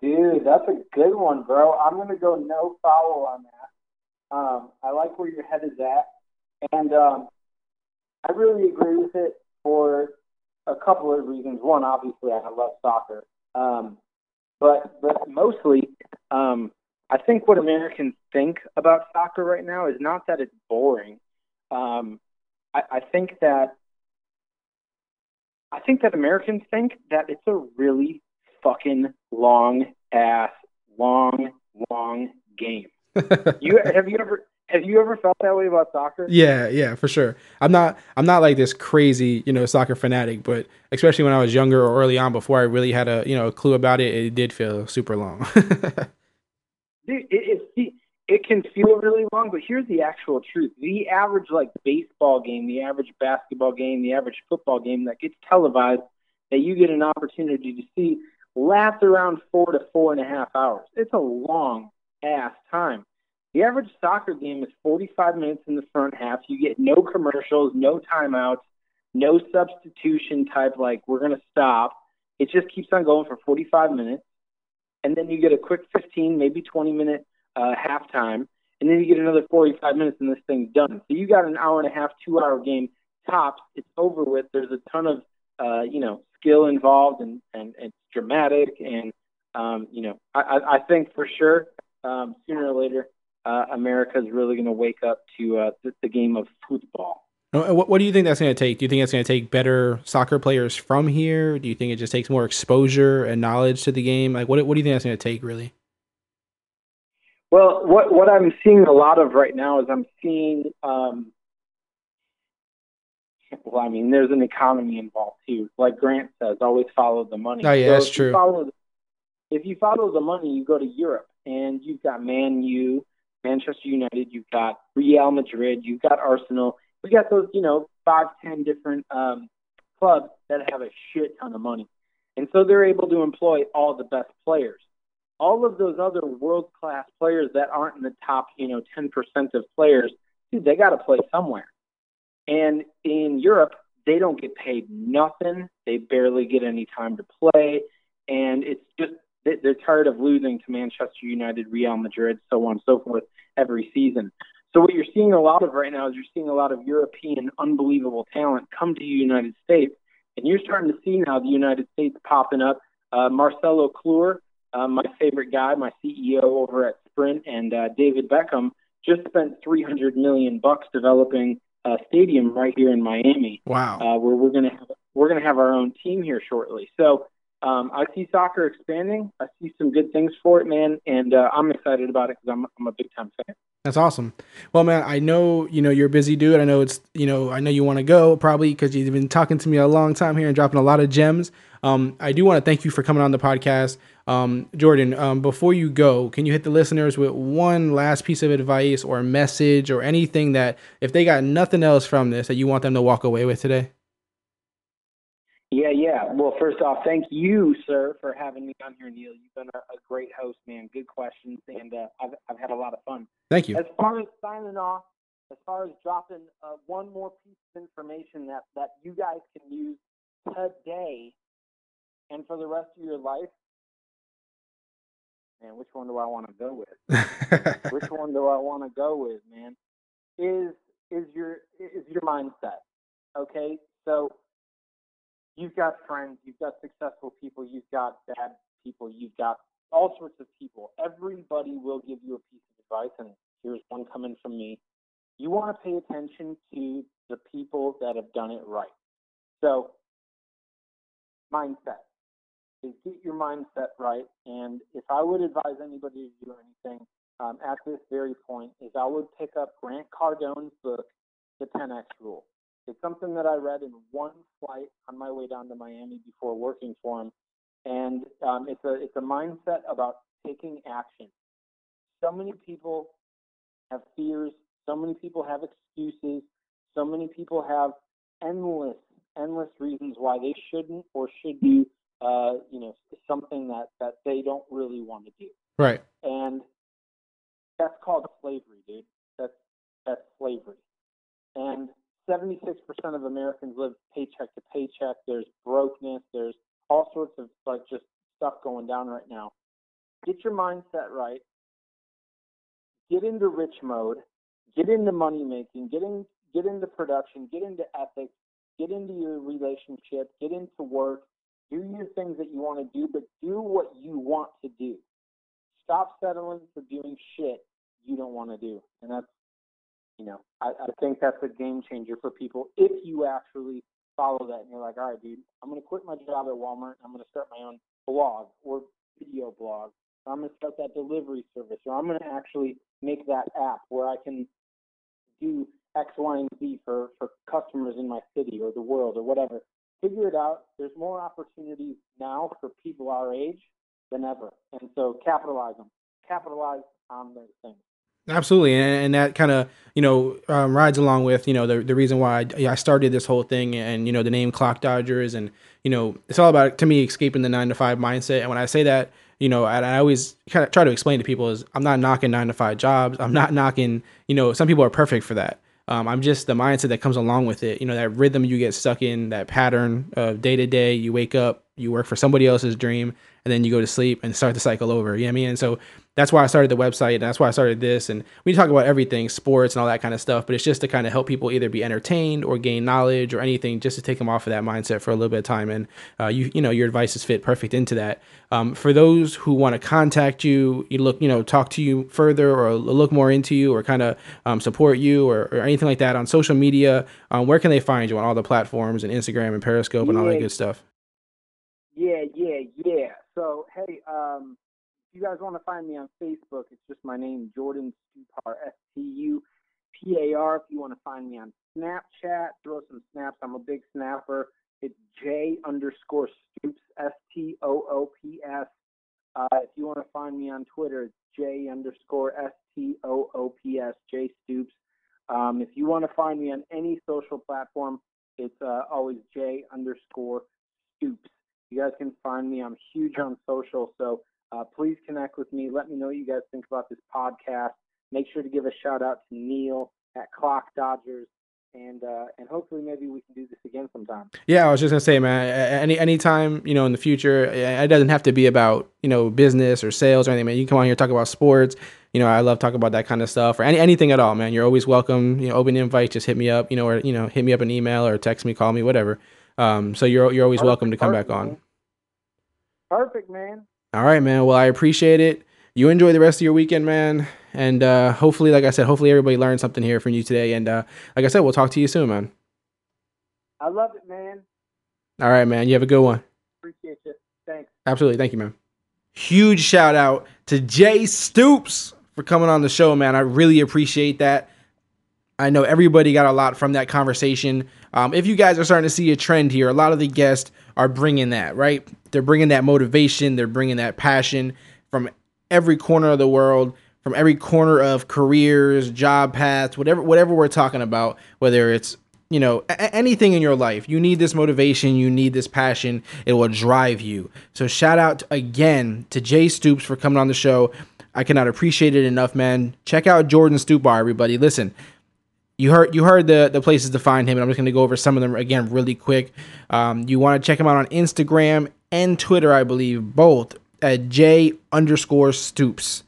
Dude, that's a good one, bro. I'm to go no foul on that. Um, I like where your head is at. And um, I really agree with it for a couple of reasons. One, obviously, I love soccer. Um, but, but mostly, um, I think what Americans think about soccer right now is not that it's boring. Um, I, I think that I think that Americans think that it's a really fucking long ass, long, long game. You have you ever have you ever felt that way about soccer? Yeah, yeah, for sure. I'm not I'm not like this crazy, you know, soccer fanatic, but especially when I was younger or early on before I really had a, you know, a clue about it, it did feel super long. Dude, it, it, it can feel really long, but here's the actual truth. The average like baseball game, the average basketball game, the average football game that gets televised that you get an opportunity to see lasts around four to four and a half hours. It's a long ass time. The average soccer game is 45 minutes in the front half. You get no commercials, no timeouts, no substitution type like we're going to stop. It just keeps on going for 45 minutes. And then you get a quick 15, maybe 20 minute uh, halftime. And then you get another 45 minutes and this thing's done. So you got an hour and a half, two hour game tops. It's over with. There's a ton of, uh, you know, skill involved and, and, it's dramatic. And, um, you know, I, I, I think for sure um, sooner or later, uh, America is really going to wake up to uh, the, the game of football. Uh, what, what do you think that's going to take? Do you think it's going to take better soccer players from here? Do you think it just takes more exposure and knowledge to the game? Like, what, what do you think that's going to take, really? Well, what what I'm seeing a lot of right now is I'm seeing. Um, well, I mean, there's an economy involved too. Like Grant says, always follow the money. Oh, yeah, So that's if you true. Follow the, if you follow the money, you go to Europe, and you've got Man U, Manchester United, you've got Real Madrid, you've got Arsenal. We got those, you know, five, ten different um, clubs that have a shit ton of money, and so they're able to employ all the best players all of those other world class players that aren't in the top, you know, 10% of players, dude, they got to play somewhere. And in Europe, they don't get paid nothing. They barely get any time to play. And it's just, they- they're tired of losing to Manchester United, Real Madrid, so on and so forth every season. So what you're seeing a lot of right now is you're seeing a lot of European unbelievable talent come to the United States. And you're starting to see now the United States popping up. Uh, Marcelo Claure, uh, my favorite guy, my CEO over at Sprint, and uh, David Beckham just spent 300 million bucks developing a stadium right here in Miami, Wow. uh, where we're gonna have we're gonna have our own team here shortly. So um, I see soccer expanding. I see some good things for it, man, and uh, I'm excited about it because I'm I'm a big time fan. That's awesome. Well, man, I know you know you're a busy dude. I know it's you know I know you want to go probably because you've been talking to me a long time here and dropping a lot of gems. Um, I do want to thank you for coming on the podcast, um, Jordan. Um, before you go, can you hit the listeners with one last piece of advice or message or anything that if they got nothing else from this that you want them to walk away with today? Well, first off, thank you, sir, for having me on here, Neil. You've been a, a great host, man. Good questions, and uh, I've I've had a lot of fun. Thank you. As far as signing off, as far as dropping uh, one more piece of information that, that you guys can use today and for the rest of your life, man, which one do I want to go with? which one do I want to go with, man? Is is your is your mindset. Okay? So you've got friends, you've got successful people, you've got bad people, you've got all sorts of people. Everybody will give you a piece of advice, and here's one coming from me. You want to pay attention to the people that have done it right. So, mindset is get your mindset right. And if I would advise anybody to do anything um, at this very point, is I would pick up Grant Cardone's book, The 10x Rule. It's something that I read in one flight on my way down to Miami before working for him, and um, it's a it's a mindset about taking action. So many people have fears. So many people have excuses. So many people have endless endless reasons why they shouldn't or should do uh, you know something that that they don't really want to do, right. and that's called slavery, dude. That's that's slavery, and 76% of Americans live paycheck to paycheck. There's brokenness. There's all sorts of like just stuff going down right now. Get your mindset right. Get into rich mode. Get into money making. Get in. Get into production. Get into ethics. Get into your relationship. Get into work. Do your things that you want to do, but do what you want to do. Stop settling for doing shit you don't want to do, and that's you know, I, I think that's a game changer for people if you actually follow that and you're like, all right, dude, I'm going to quit my job at Walmart. I'm going to start my own blog or video blog. Or I'm going to start that delivery service, or I'm going to actually make that app where I can do X, Y, and Z for, for customers in my city or the world or whatever. Figure it out. There's more opportunities now for people our age than ever. And so capitalize them. Capitalize on those things. Absolutely, and, and that kind of you know um, rides along with you know the the reason why I, I started this whole thing, and you know the name Clock Dodgers, and you know it's all about to me escaping the nine to five mindset. And when I say that, you know, and I always kind of try to explain to people is I'm not knocking nine to five jobs. I'm not knocking you know some people are perfect for that. Um, I'm just the mindset that comes along with it. You know that rhythm you get stuck in, that pattern of day to day. You wake up, you work for somebody else's dream, and then you go to sleep and start the cycle over. You know what I mean? And so that's why I started the website. And that's why I started this. And we talk about everything, sports and all that kind of stuff. But it's just to kind of help people either be entertained or gain knowledge or anything, just to take them off of that mindset for a little bit of time. And uh, you, you know, your advice is fit perfect into that. Um, for those who want to contact you, you look, you know, talk to you further or look more into you or kind of um, support you or, or anything like that on social media, um, where can they find you on all the platforms and Instagram and Periscope and all that good stuff? Yeah, yeah, yeah. So, hey, um, if you guys want to find me on Facebook, it's just my name, Jordan Stupar, S T U P A R. If you want to find me on Snapchat, throw some snaps. I'm a big snapper. It's J underscore Stoops, S T O O P S. Uh, if you want to find me on Twitter, it's J underscore S T O O P S, J Stoops. Um, if you want to find me on any social platform, it's uh, always J underscore Stoops. You guys can find me. I'm huge on social, so uh, please connect with me. Let me know what you guys think about this podcast. Make sure to give a shout out to Neil at Clock Dodgers, and uh, and hopefully maybe we can do this again sometime. Yeah, I was just gonna say, man. Any anytime you know in the future, it doesn't have to be about you know business or sales or anything. Man, you come on here talk about sports. You know, I love talking about that kind of stuff or any anything at all, man. You're always welcome. You know, open invite. Just hit me up. You know, or you know, hit me up an email or text me, call me, whatever. Um, so you're you're always welcome to come back on. man. Perfect, man. All right, man. Well, I appreciate it. You enjoy the rest of your weekend, man. And uh, hopefully, like I said, hopefully everybody learned something here from you today. And uh, like I said, we'll talk to you soon, man. I love it, man. All right, man. You have a good one. Appreciate you. Thanks. Absolutely. Thank you, man. Huge shout out to Jay Stoops for coming on the show, man. I really appreciate that. I know everybody got a lot from that conversation. Um, if you guys are starting to see a trend here, a lot of the guests are bringing that, right? They're bringing that motivation, they're bringing that passion from every corner of the world, from every corner of careers, job paths, whatever whatever we're talking about, whether it's you know a- anything in your life. You need this motivation you need this passion. It will drive you. So shout out again to jay stoops for coming on the show. I cannot appreciate it enough man. Check out jordan Stupar everybody. Listen you heard you heard the the places to find him and i'm just going to go over some of them again really quick um, you want to check him out on instagram and twitter i believe both at j underscore stoops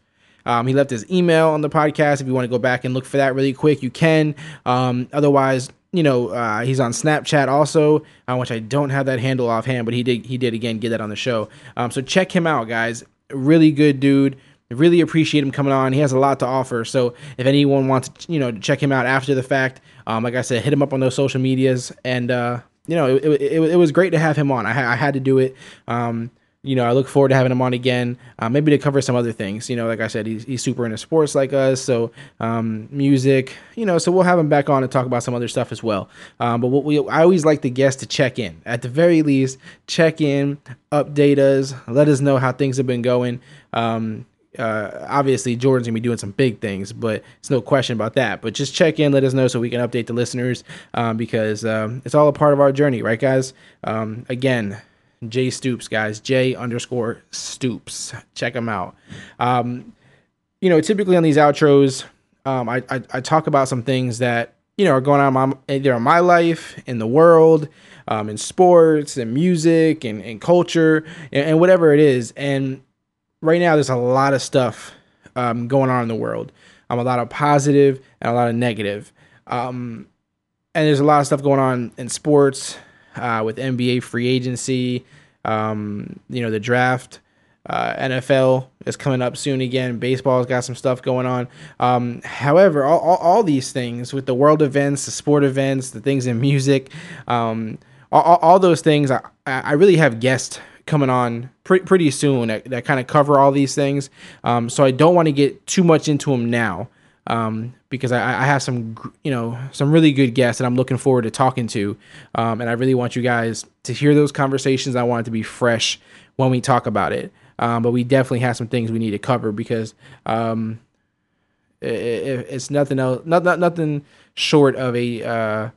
um, he left his email on the podcast. If you want to go back and look for that really quick, you can. Um, otherwise, you know, uh, he's on Snapchat also, uh, which I don't have that handle offhand, but he did he did again get that on the show. Um, so check him out, guys. Really good dude. Really appreciate him coming on. He has a lot to offer. So if anyone wants to, you know, check him out after the fact, um, like I said, hit him up on those social medias. And uh, you know, it, it, it, was great to have him on. I, I had to do it. Um, you know, I look forward to having him on again, uh, maybe to cover some other things. You know, like I said, he's, he's super into sports like us, so um, music. You know, so we'll have him back on and talk about some other stuff as well. Um, but what we, I always like the guests to check in at the very least, check in, update us, let us know how things have been going. Um, uh, obviously Jordan's gonna be doing some big things, but it's no question about that. But just check in, let us know so we can update the listeners um, because um, it's all a part of our journey, right, guys? Um, again, J Stoops, guys, J underscore Stoops. Check him out. Um, you know, typically on these outros, um, I, I I talk about some things that you know are going on my, either in my life, in the world, um, in sports, and music, and, and culture, and, and whatever it is. And right now, there's a lot of stuff um, going on in the world. Um, a lot of positive and a lot of negative. Um, and there's a lot of stuff going on in sports uh, with NBA free agency. Um, you know, the draft. Uh, NFL is coming up soon again. Baseball's got some stuff going on. Um, however, all, all, all these things with the world events, the sport events, the things in music, um, all, all, those things, I, I really have guests coming on pre- pretty soon that, that kind of cover all these things. Um, so I don't want to get too much into them now um, because I, I have some, you know, some really good guests that I'm looking forward to talking to, um, and I really want you guys to hear those conversations. I want it to be fresh when we talk about it, um, but we definitely have some things we need to cover because um, i i it's nothing else, not, not nothing short of a, uh,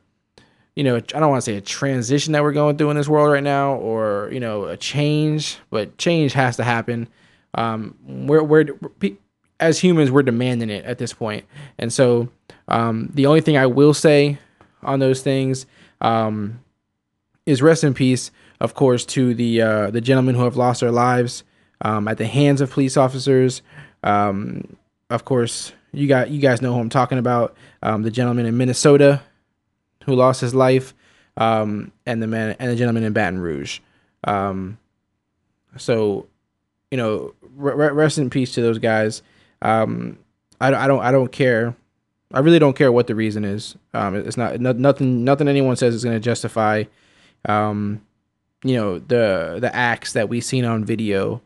you know, I don't want to say a transition that we're going through in this world right now, or you know, a change, but change has to happen. Um, we're, we're as humans, we're demanding it at this point, and so um, the only thing I will say on those things um, is rest in peace, of course, to the uh, the gentlemen who have lost their lives um, at the hands of police officers. Um, of course, you got you guys know who I'm talking about. Um, the gentleman in Minnesota who lost his life, um, and the man and the gentleman in Baton Rouge. Um, so, you know, re- re- rest in peace to those guys. Um, I, don't- I don't I don't care. I really don't care what the reason is. Um, it's not no, nothing nothing anyone says is going to justify, um, you know, the the acts that we've seen on video,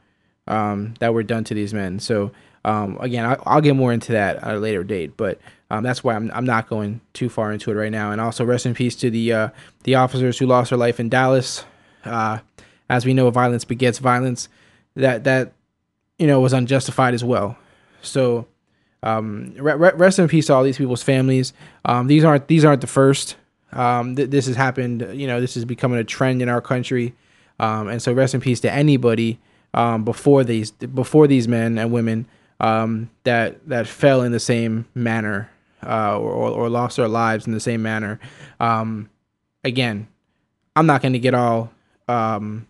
um, that were done to these men. So um, again, I, I'll get more into that at a later date, but um, that's why I'm, I'm not going too far into it right now. And also, rest in peace to the uh, the officers who lost their life in Dallas. Uh, as we know, violence begets violence. That that you know was unjustified as well. So um, re- rest in peace to all these people's families. Um, these aren't these aren't the first. Um, th- this has happened. You know, this is becoming a trend in our country. Um, and so, rest in peace to anybody before these before these men and women um, that that fell in the same manner uh, or, or lost their lives in the same manner. Um, again, I'm not going to get all um,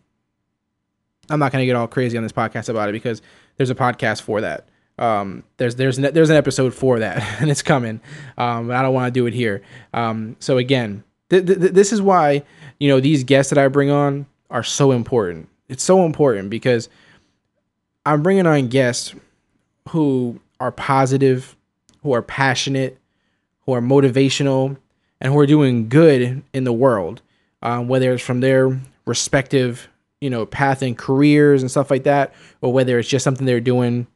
I'm not going to get all crazy on this podcast about it because there's a podcast for that. Um, there's there's an, there's an episode for that and it's coming. Um, I don't want to do it here. Um, so again, th- th- this is why you know these guests that I bring on are so important. It's so important because I'm bringing on guests who are positive, who are passionate, who are motivational, and who are doing good in the world, um, whether it's from their respective, you know, path and careers and stuff like that, or whether it's just something they're doing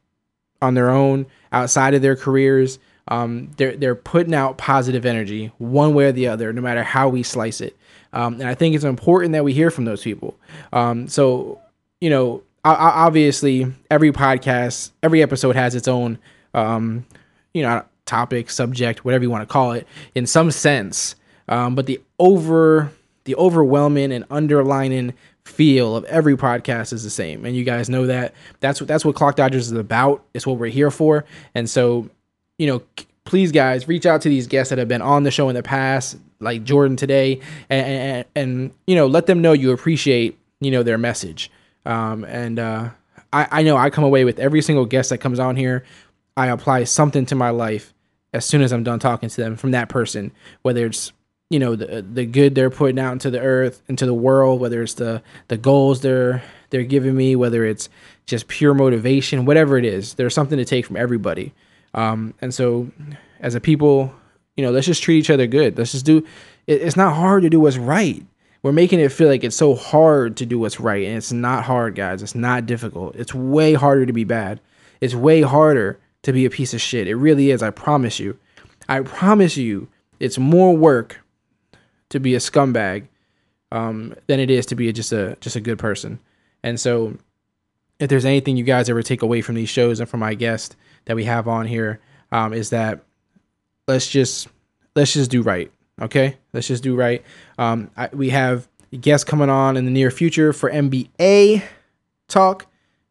on their own outside of their careers. Um, they're they're putting out positive energy one way or the other, no matter how we slice it. Um, and I think it's important that we hear from those people. Um, so you know, obviously every podcast, every episode has its own, um, you know, topic, subject, whatever you want to call it, in some sense. Um, but the over, the overwhelming and underlining feel of every podcast is the same, and you guys know that. That's what that's what Clock Dodgers is about. It's what we're here for, and so, you know. Please, guys, reach out to these guests that have been on the show in the past, like Jordan today, and, and, and you know, let them know you appreciate you know their message. Um, and uh, I, I know I come away with every single guest that comes on here. I apply something to my life as soon as I'm done talking to them from that person, whether it's you know the the good they're putting out into the earth, into the world, whether it's the the goals they're they're giving me, whether it's just pure motivation, whatever it is, there's something to take from everybody. Um, and so, as a people, you know, let's just treat each other good. Let's just do. It, it's not hard to do what's right we're making it feel like it's so hard to do what's right and it's not hard guys. It's not difficult. It's way harder to be bad. It's way harder to be a piece of shit. It really is i promise you. I promise you it's more work to be a scumbag um, than it is to be a, just a just a good person. And so if there's anything you guys ever take away from these shows and from my guest that we have on here um, is that let's just let's just do right Okay, let's just do right. Um, I, we have guests coming on in the near future for NBA talk,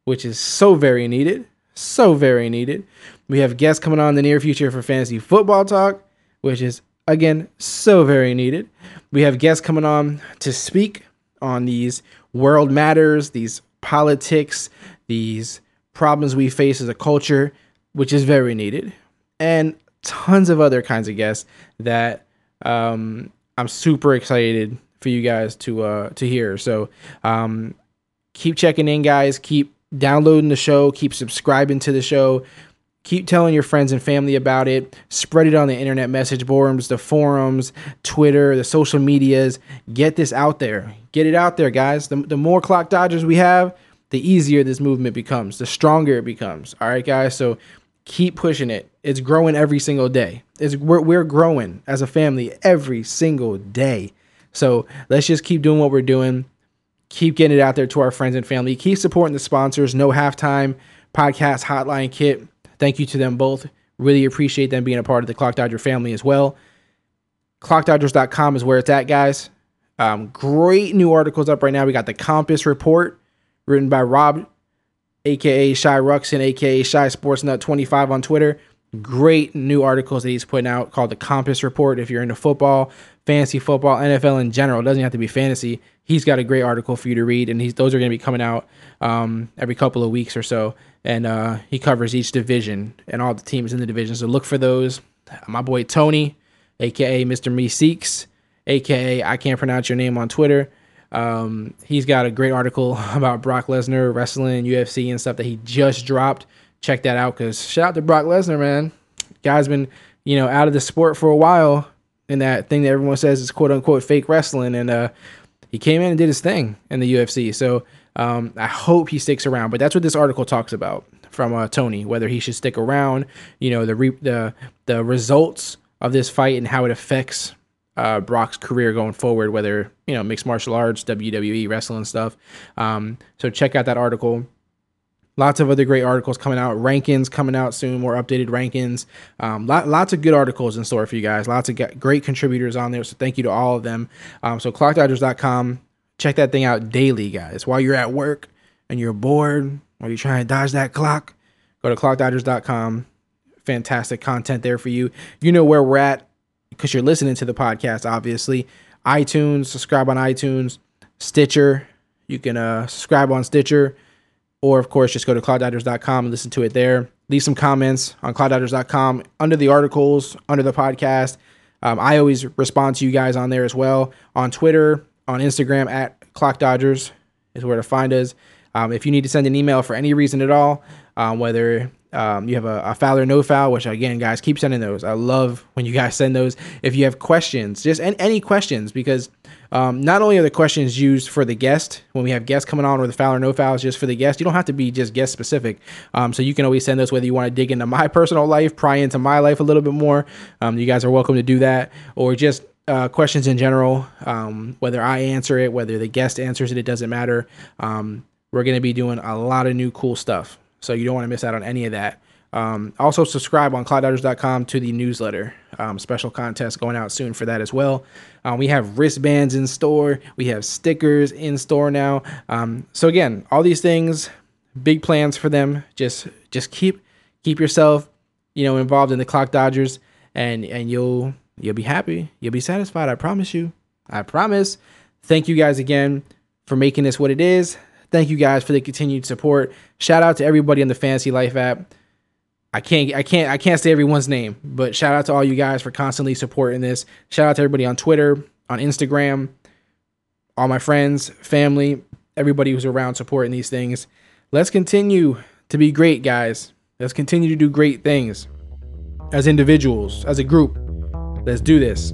which is so very needed, so very needed. We have guests coming on in the near future for fantasy football talk, which is again so very needed. We have guests coming on to speak on these world matters, these politics, these problems we face as a culture, which is very needed, and tons of other kinds of guests that um, I'm super excited for you guys to uh, to hear. So um, keep checking in, guys. Keep downloading the show. Keep subscribing to the show. Keep telling your friends and family about it. Spread it on the internet message boards, the forums, Twitter, the social medias. Get this out there. Get it out there, guys. The, the more clock dodgers we have, the easier this movement becomes, the stronger it becomes. All right, guys. So keep pushing it. It's growing every single day. It's we're, we're growing as a family every single day. So let's just keep doing what we're doing. Keep getting it out there to our friends and family. Keep supporting the sponsors. No halftime podcast hotline kit. Thank you to them both. Really appreciate them being a part of the Clock Dodger family as well. ClockDodgers.com is where it's at, guys. Um, great new articles up right now. We got the Compass Report written by Rob aka Shy Ruxin, aka Shy Sports Sportsnut 25 on Twitter. Great new articles that he's putting out called the Compass Report. If you're into football, fantasy football, NFL in general, doesn't have to be fantasy. He's got a great article for you to read, and he's those are going to be coming out um, every couple of weeks or so. And uh, he covers each division and all the teams in the division. So look for those. My boy Tony, aka Mr. Meeseeks, aka I can't pronounce your name on Twitter. Um, he's got a great article about Brock Lesnar wrestling, UFC, and stuff that he just dropped. Check that out because shout out to Brock Lesnar, man. Guy's been, you know, out of the sport for a while and that thing that everyone says is quote unquote fake wrestling. And uh, he came in and did his thing in the UFC. So Um, I hope he sticks around, but that's what this article talks about from uh, Tony, whether he should stick around, you know, the re- the the results of this fight and how it affects uh, Brock's career going forward, whether you know mixed martial arts, WWE, wrestling stuff. Um, so check out that article. Lots of other great articles coming out. Rankings coming out soon. More updated rankings. Um, lot, lots of good articles in store for you guys. Lots of great contributors on there. So thank you to all of them. Um, so clockdodgers.com. Check that thing out daily, guys. While you're at work and you're bored, while you're trying to dodge that clock, go to clockdodgers.com. Fantastic content there for you. You know where we're at because you're listening to the podcast, obviously. iTunes, subscribe on iTunes, Stitcher. You can uh, subscribe on Stitcher, or of course, just go to clockdodgers.com and listen to it there. Leave some comments on clockdodgers.com under the articles, under the podcast. Um, I always respond to you guys on there as well. On Twitter, on Instagram, at clockdodgers is where to find us. Um, if you need to send an email for any reason at all, um, whether um, you have a, a foul or no foul, which again, guys, keep sending those. I love when you guys send those. If you have questions, just any, any questions, because um, not only are the questions used for the guest when we have guests coming on, or the foul or no foul is just for the guest. You don't have to be just guest specific. Um, so you can always send those whether you want to dig into my personal life, pry into my life a little bit more. Um, you guys are welcome to do that, or just uh, questions in general. Um, whether I answer it, whether the guest answers it, it doesn't matter. Um, we're going to be doing a lot of new cool stuff. So you don't want to miss out on any of that. Um, also, subscribe on clockdodgers.com to the newsletter. Um, special contest going out soon for that as well. Um, we have wristbands in store. We have stickers in store now. Um, so again, all these things, big plans for them. Just just keep keep yourself, you know, involved in the Clock Dodgers, and and you'll you'll be happy. You'll be satisfied. I promise you. I promise. Thank you guys again for making this what it is. Thank you guys for the continued support. Shout out to everybody on the Fantasy Life app. I can't I can't I can't say everyone's name, but shout out to all you guys for constantly supporting this. Shout out to everybody on Twitter, on Instagram, all my friends, family, everybody who's around supporting these things. Let's continue to be great, guys. Let's continue to do great things as individuals, as a group. Let's do this.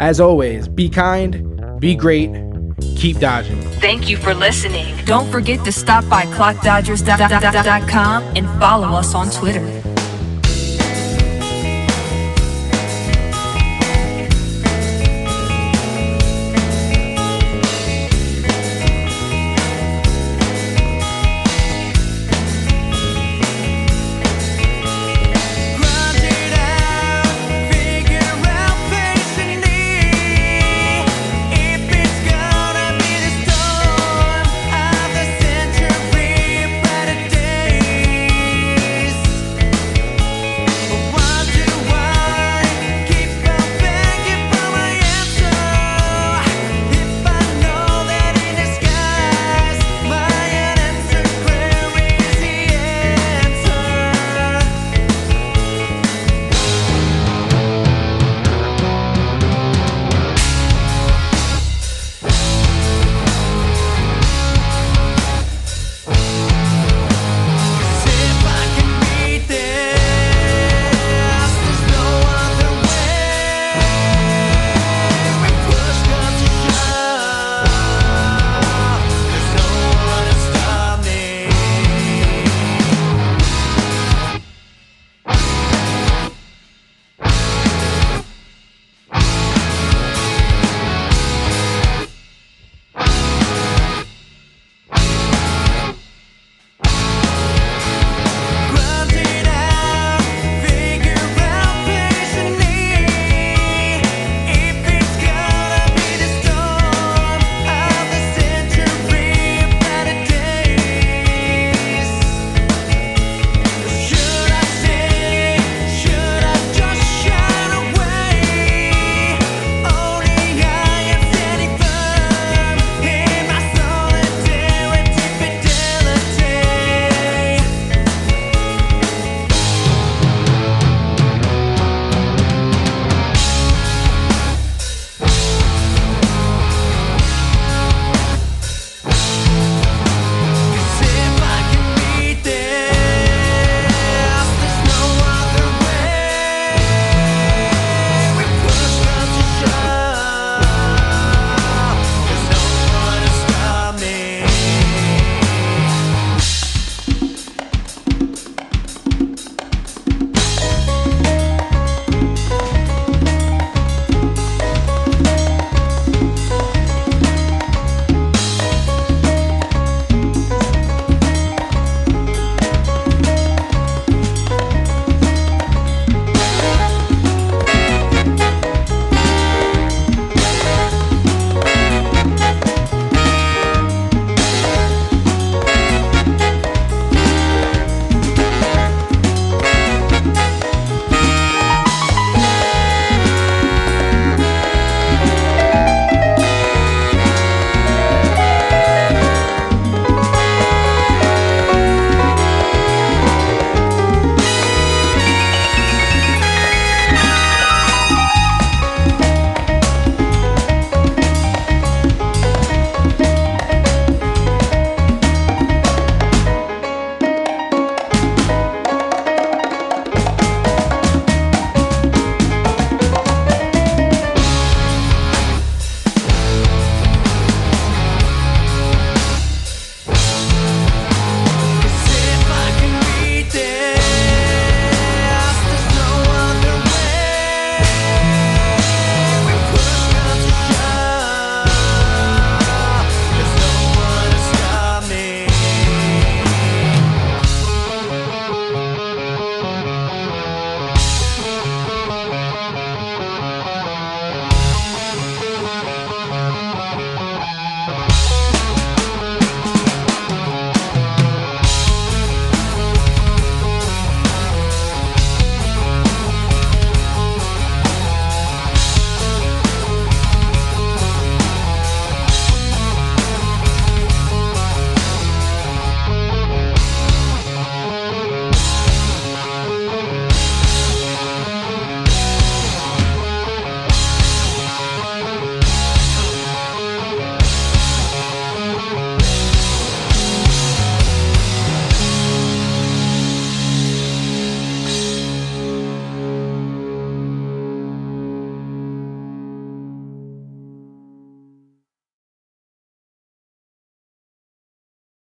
As always, be kind, be great, keep dodging. Thank you for listening. Don't forget to stop by clockdodgers.com and follow us on Twitter.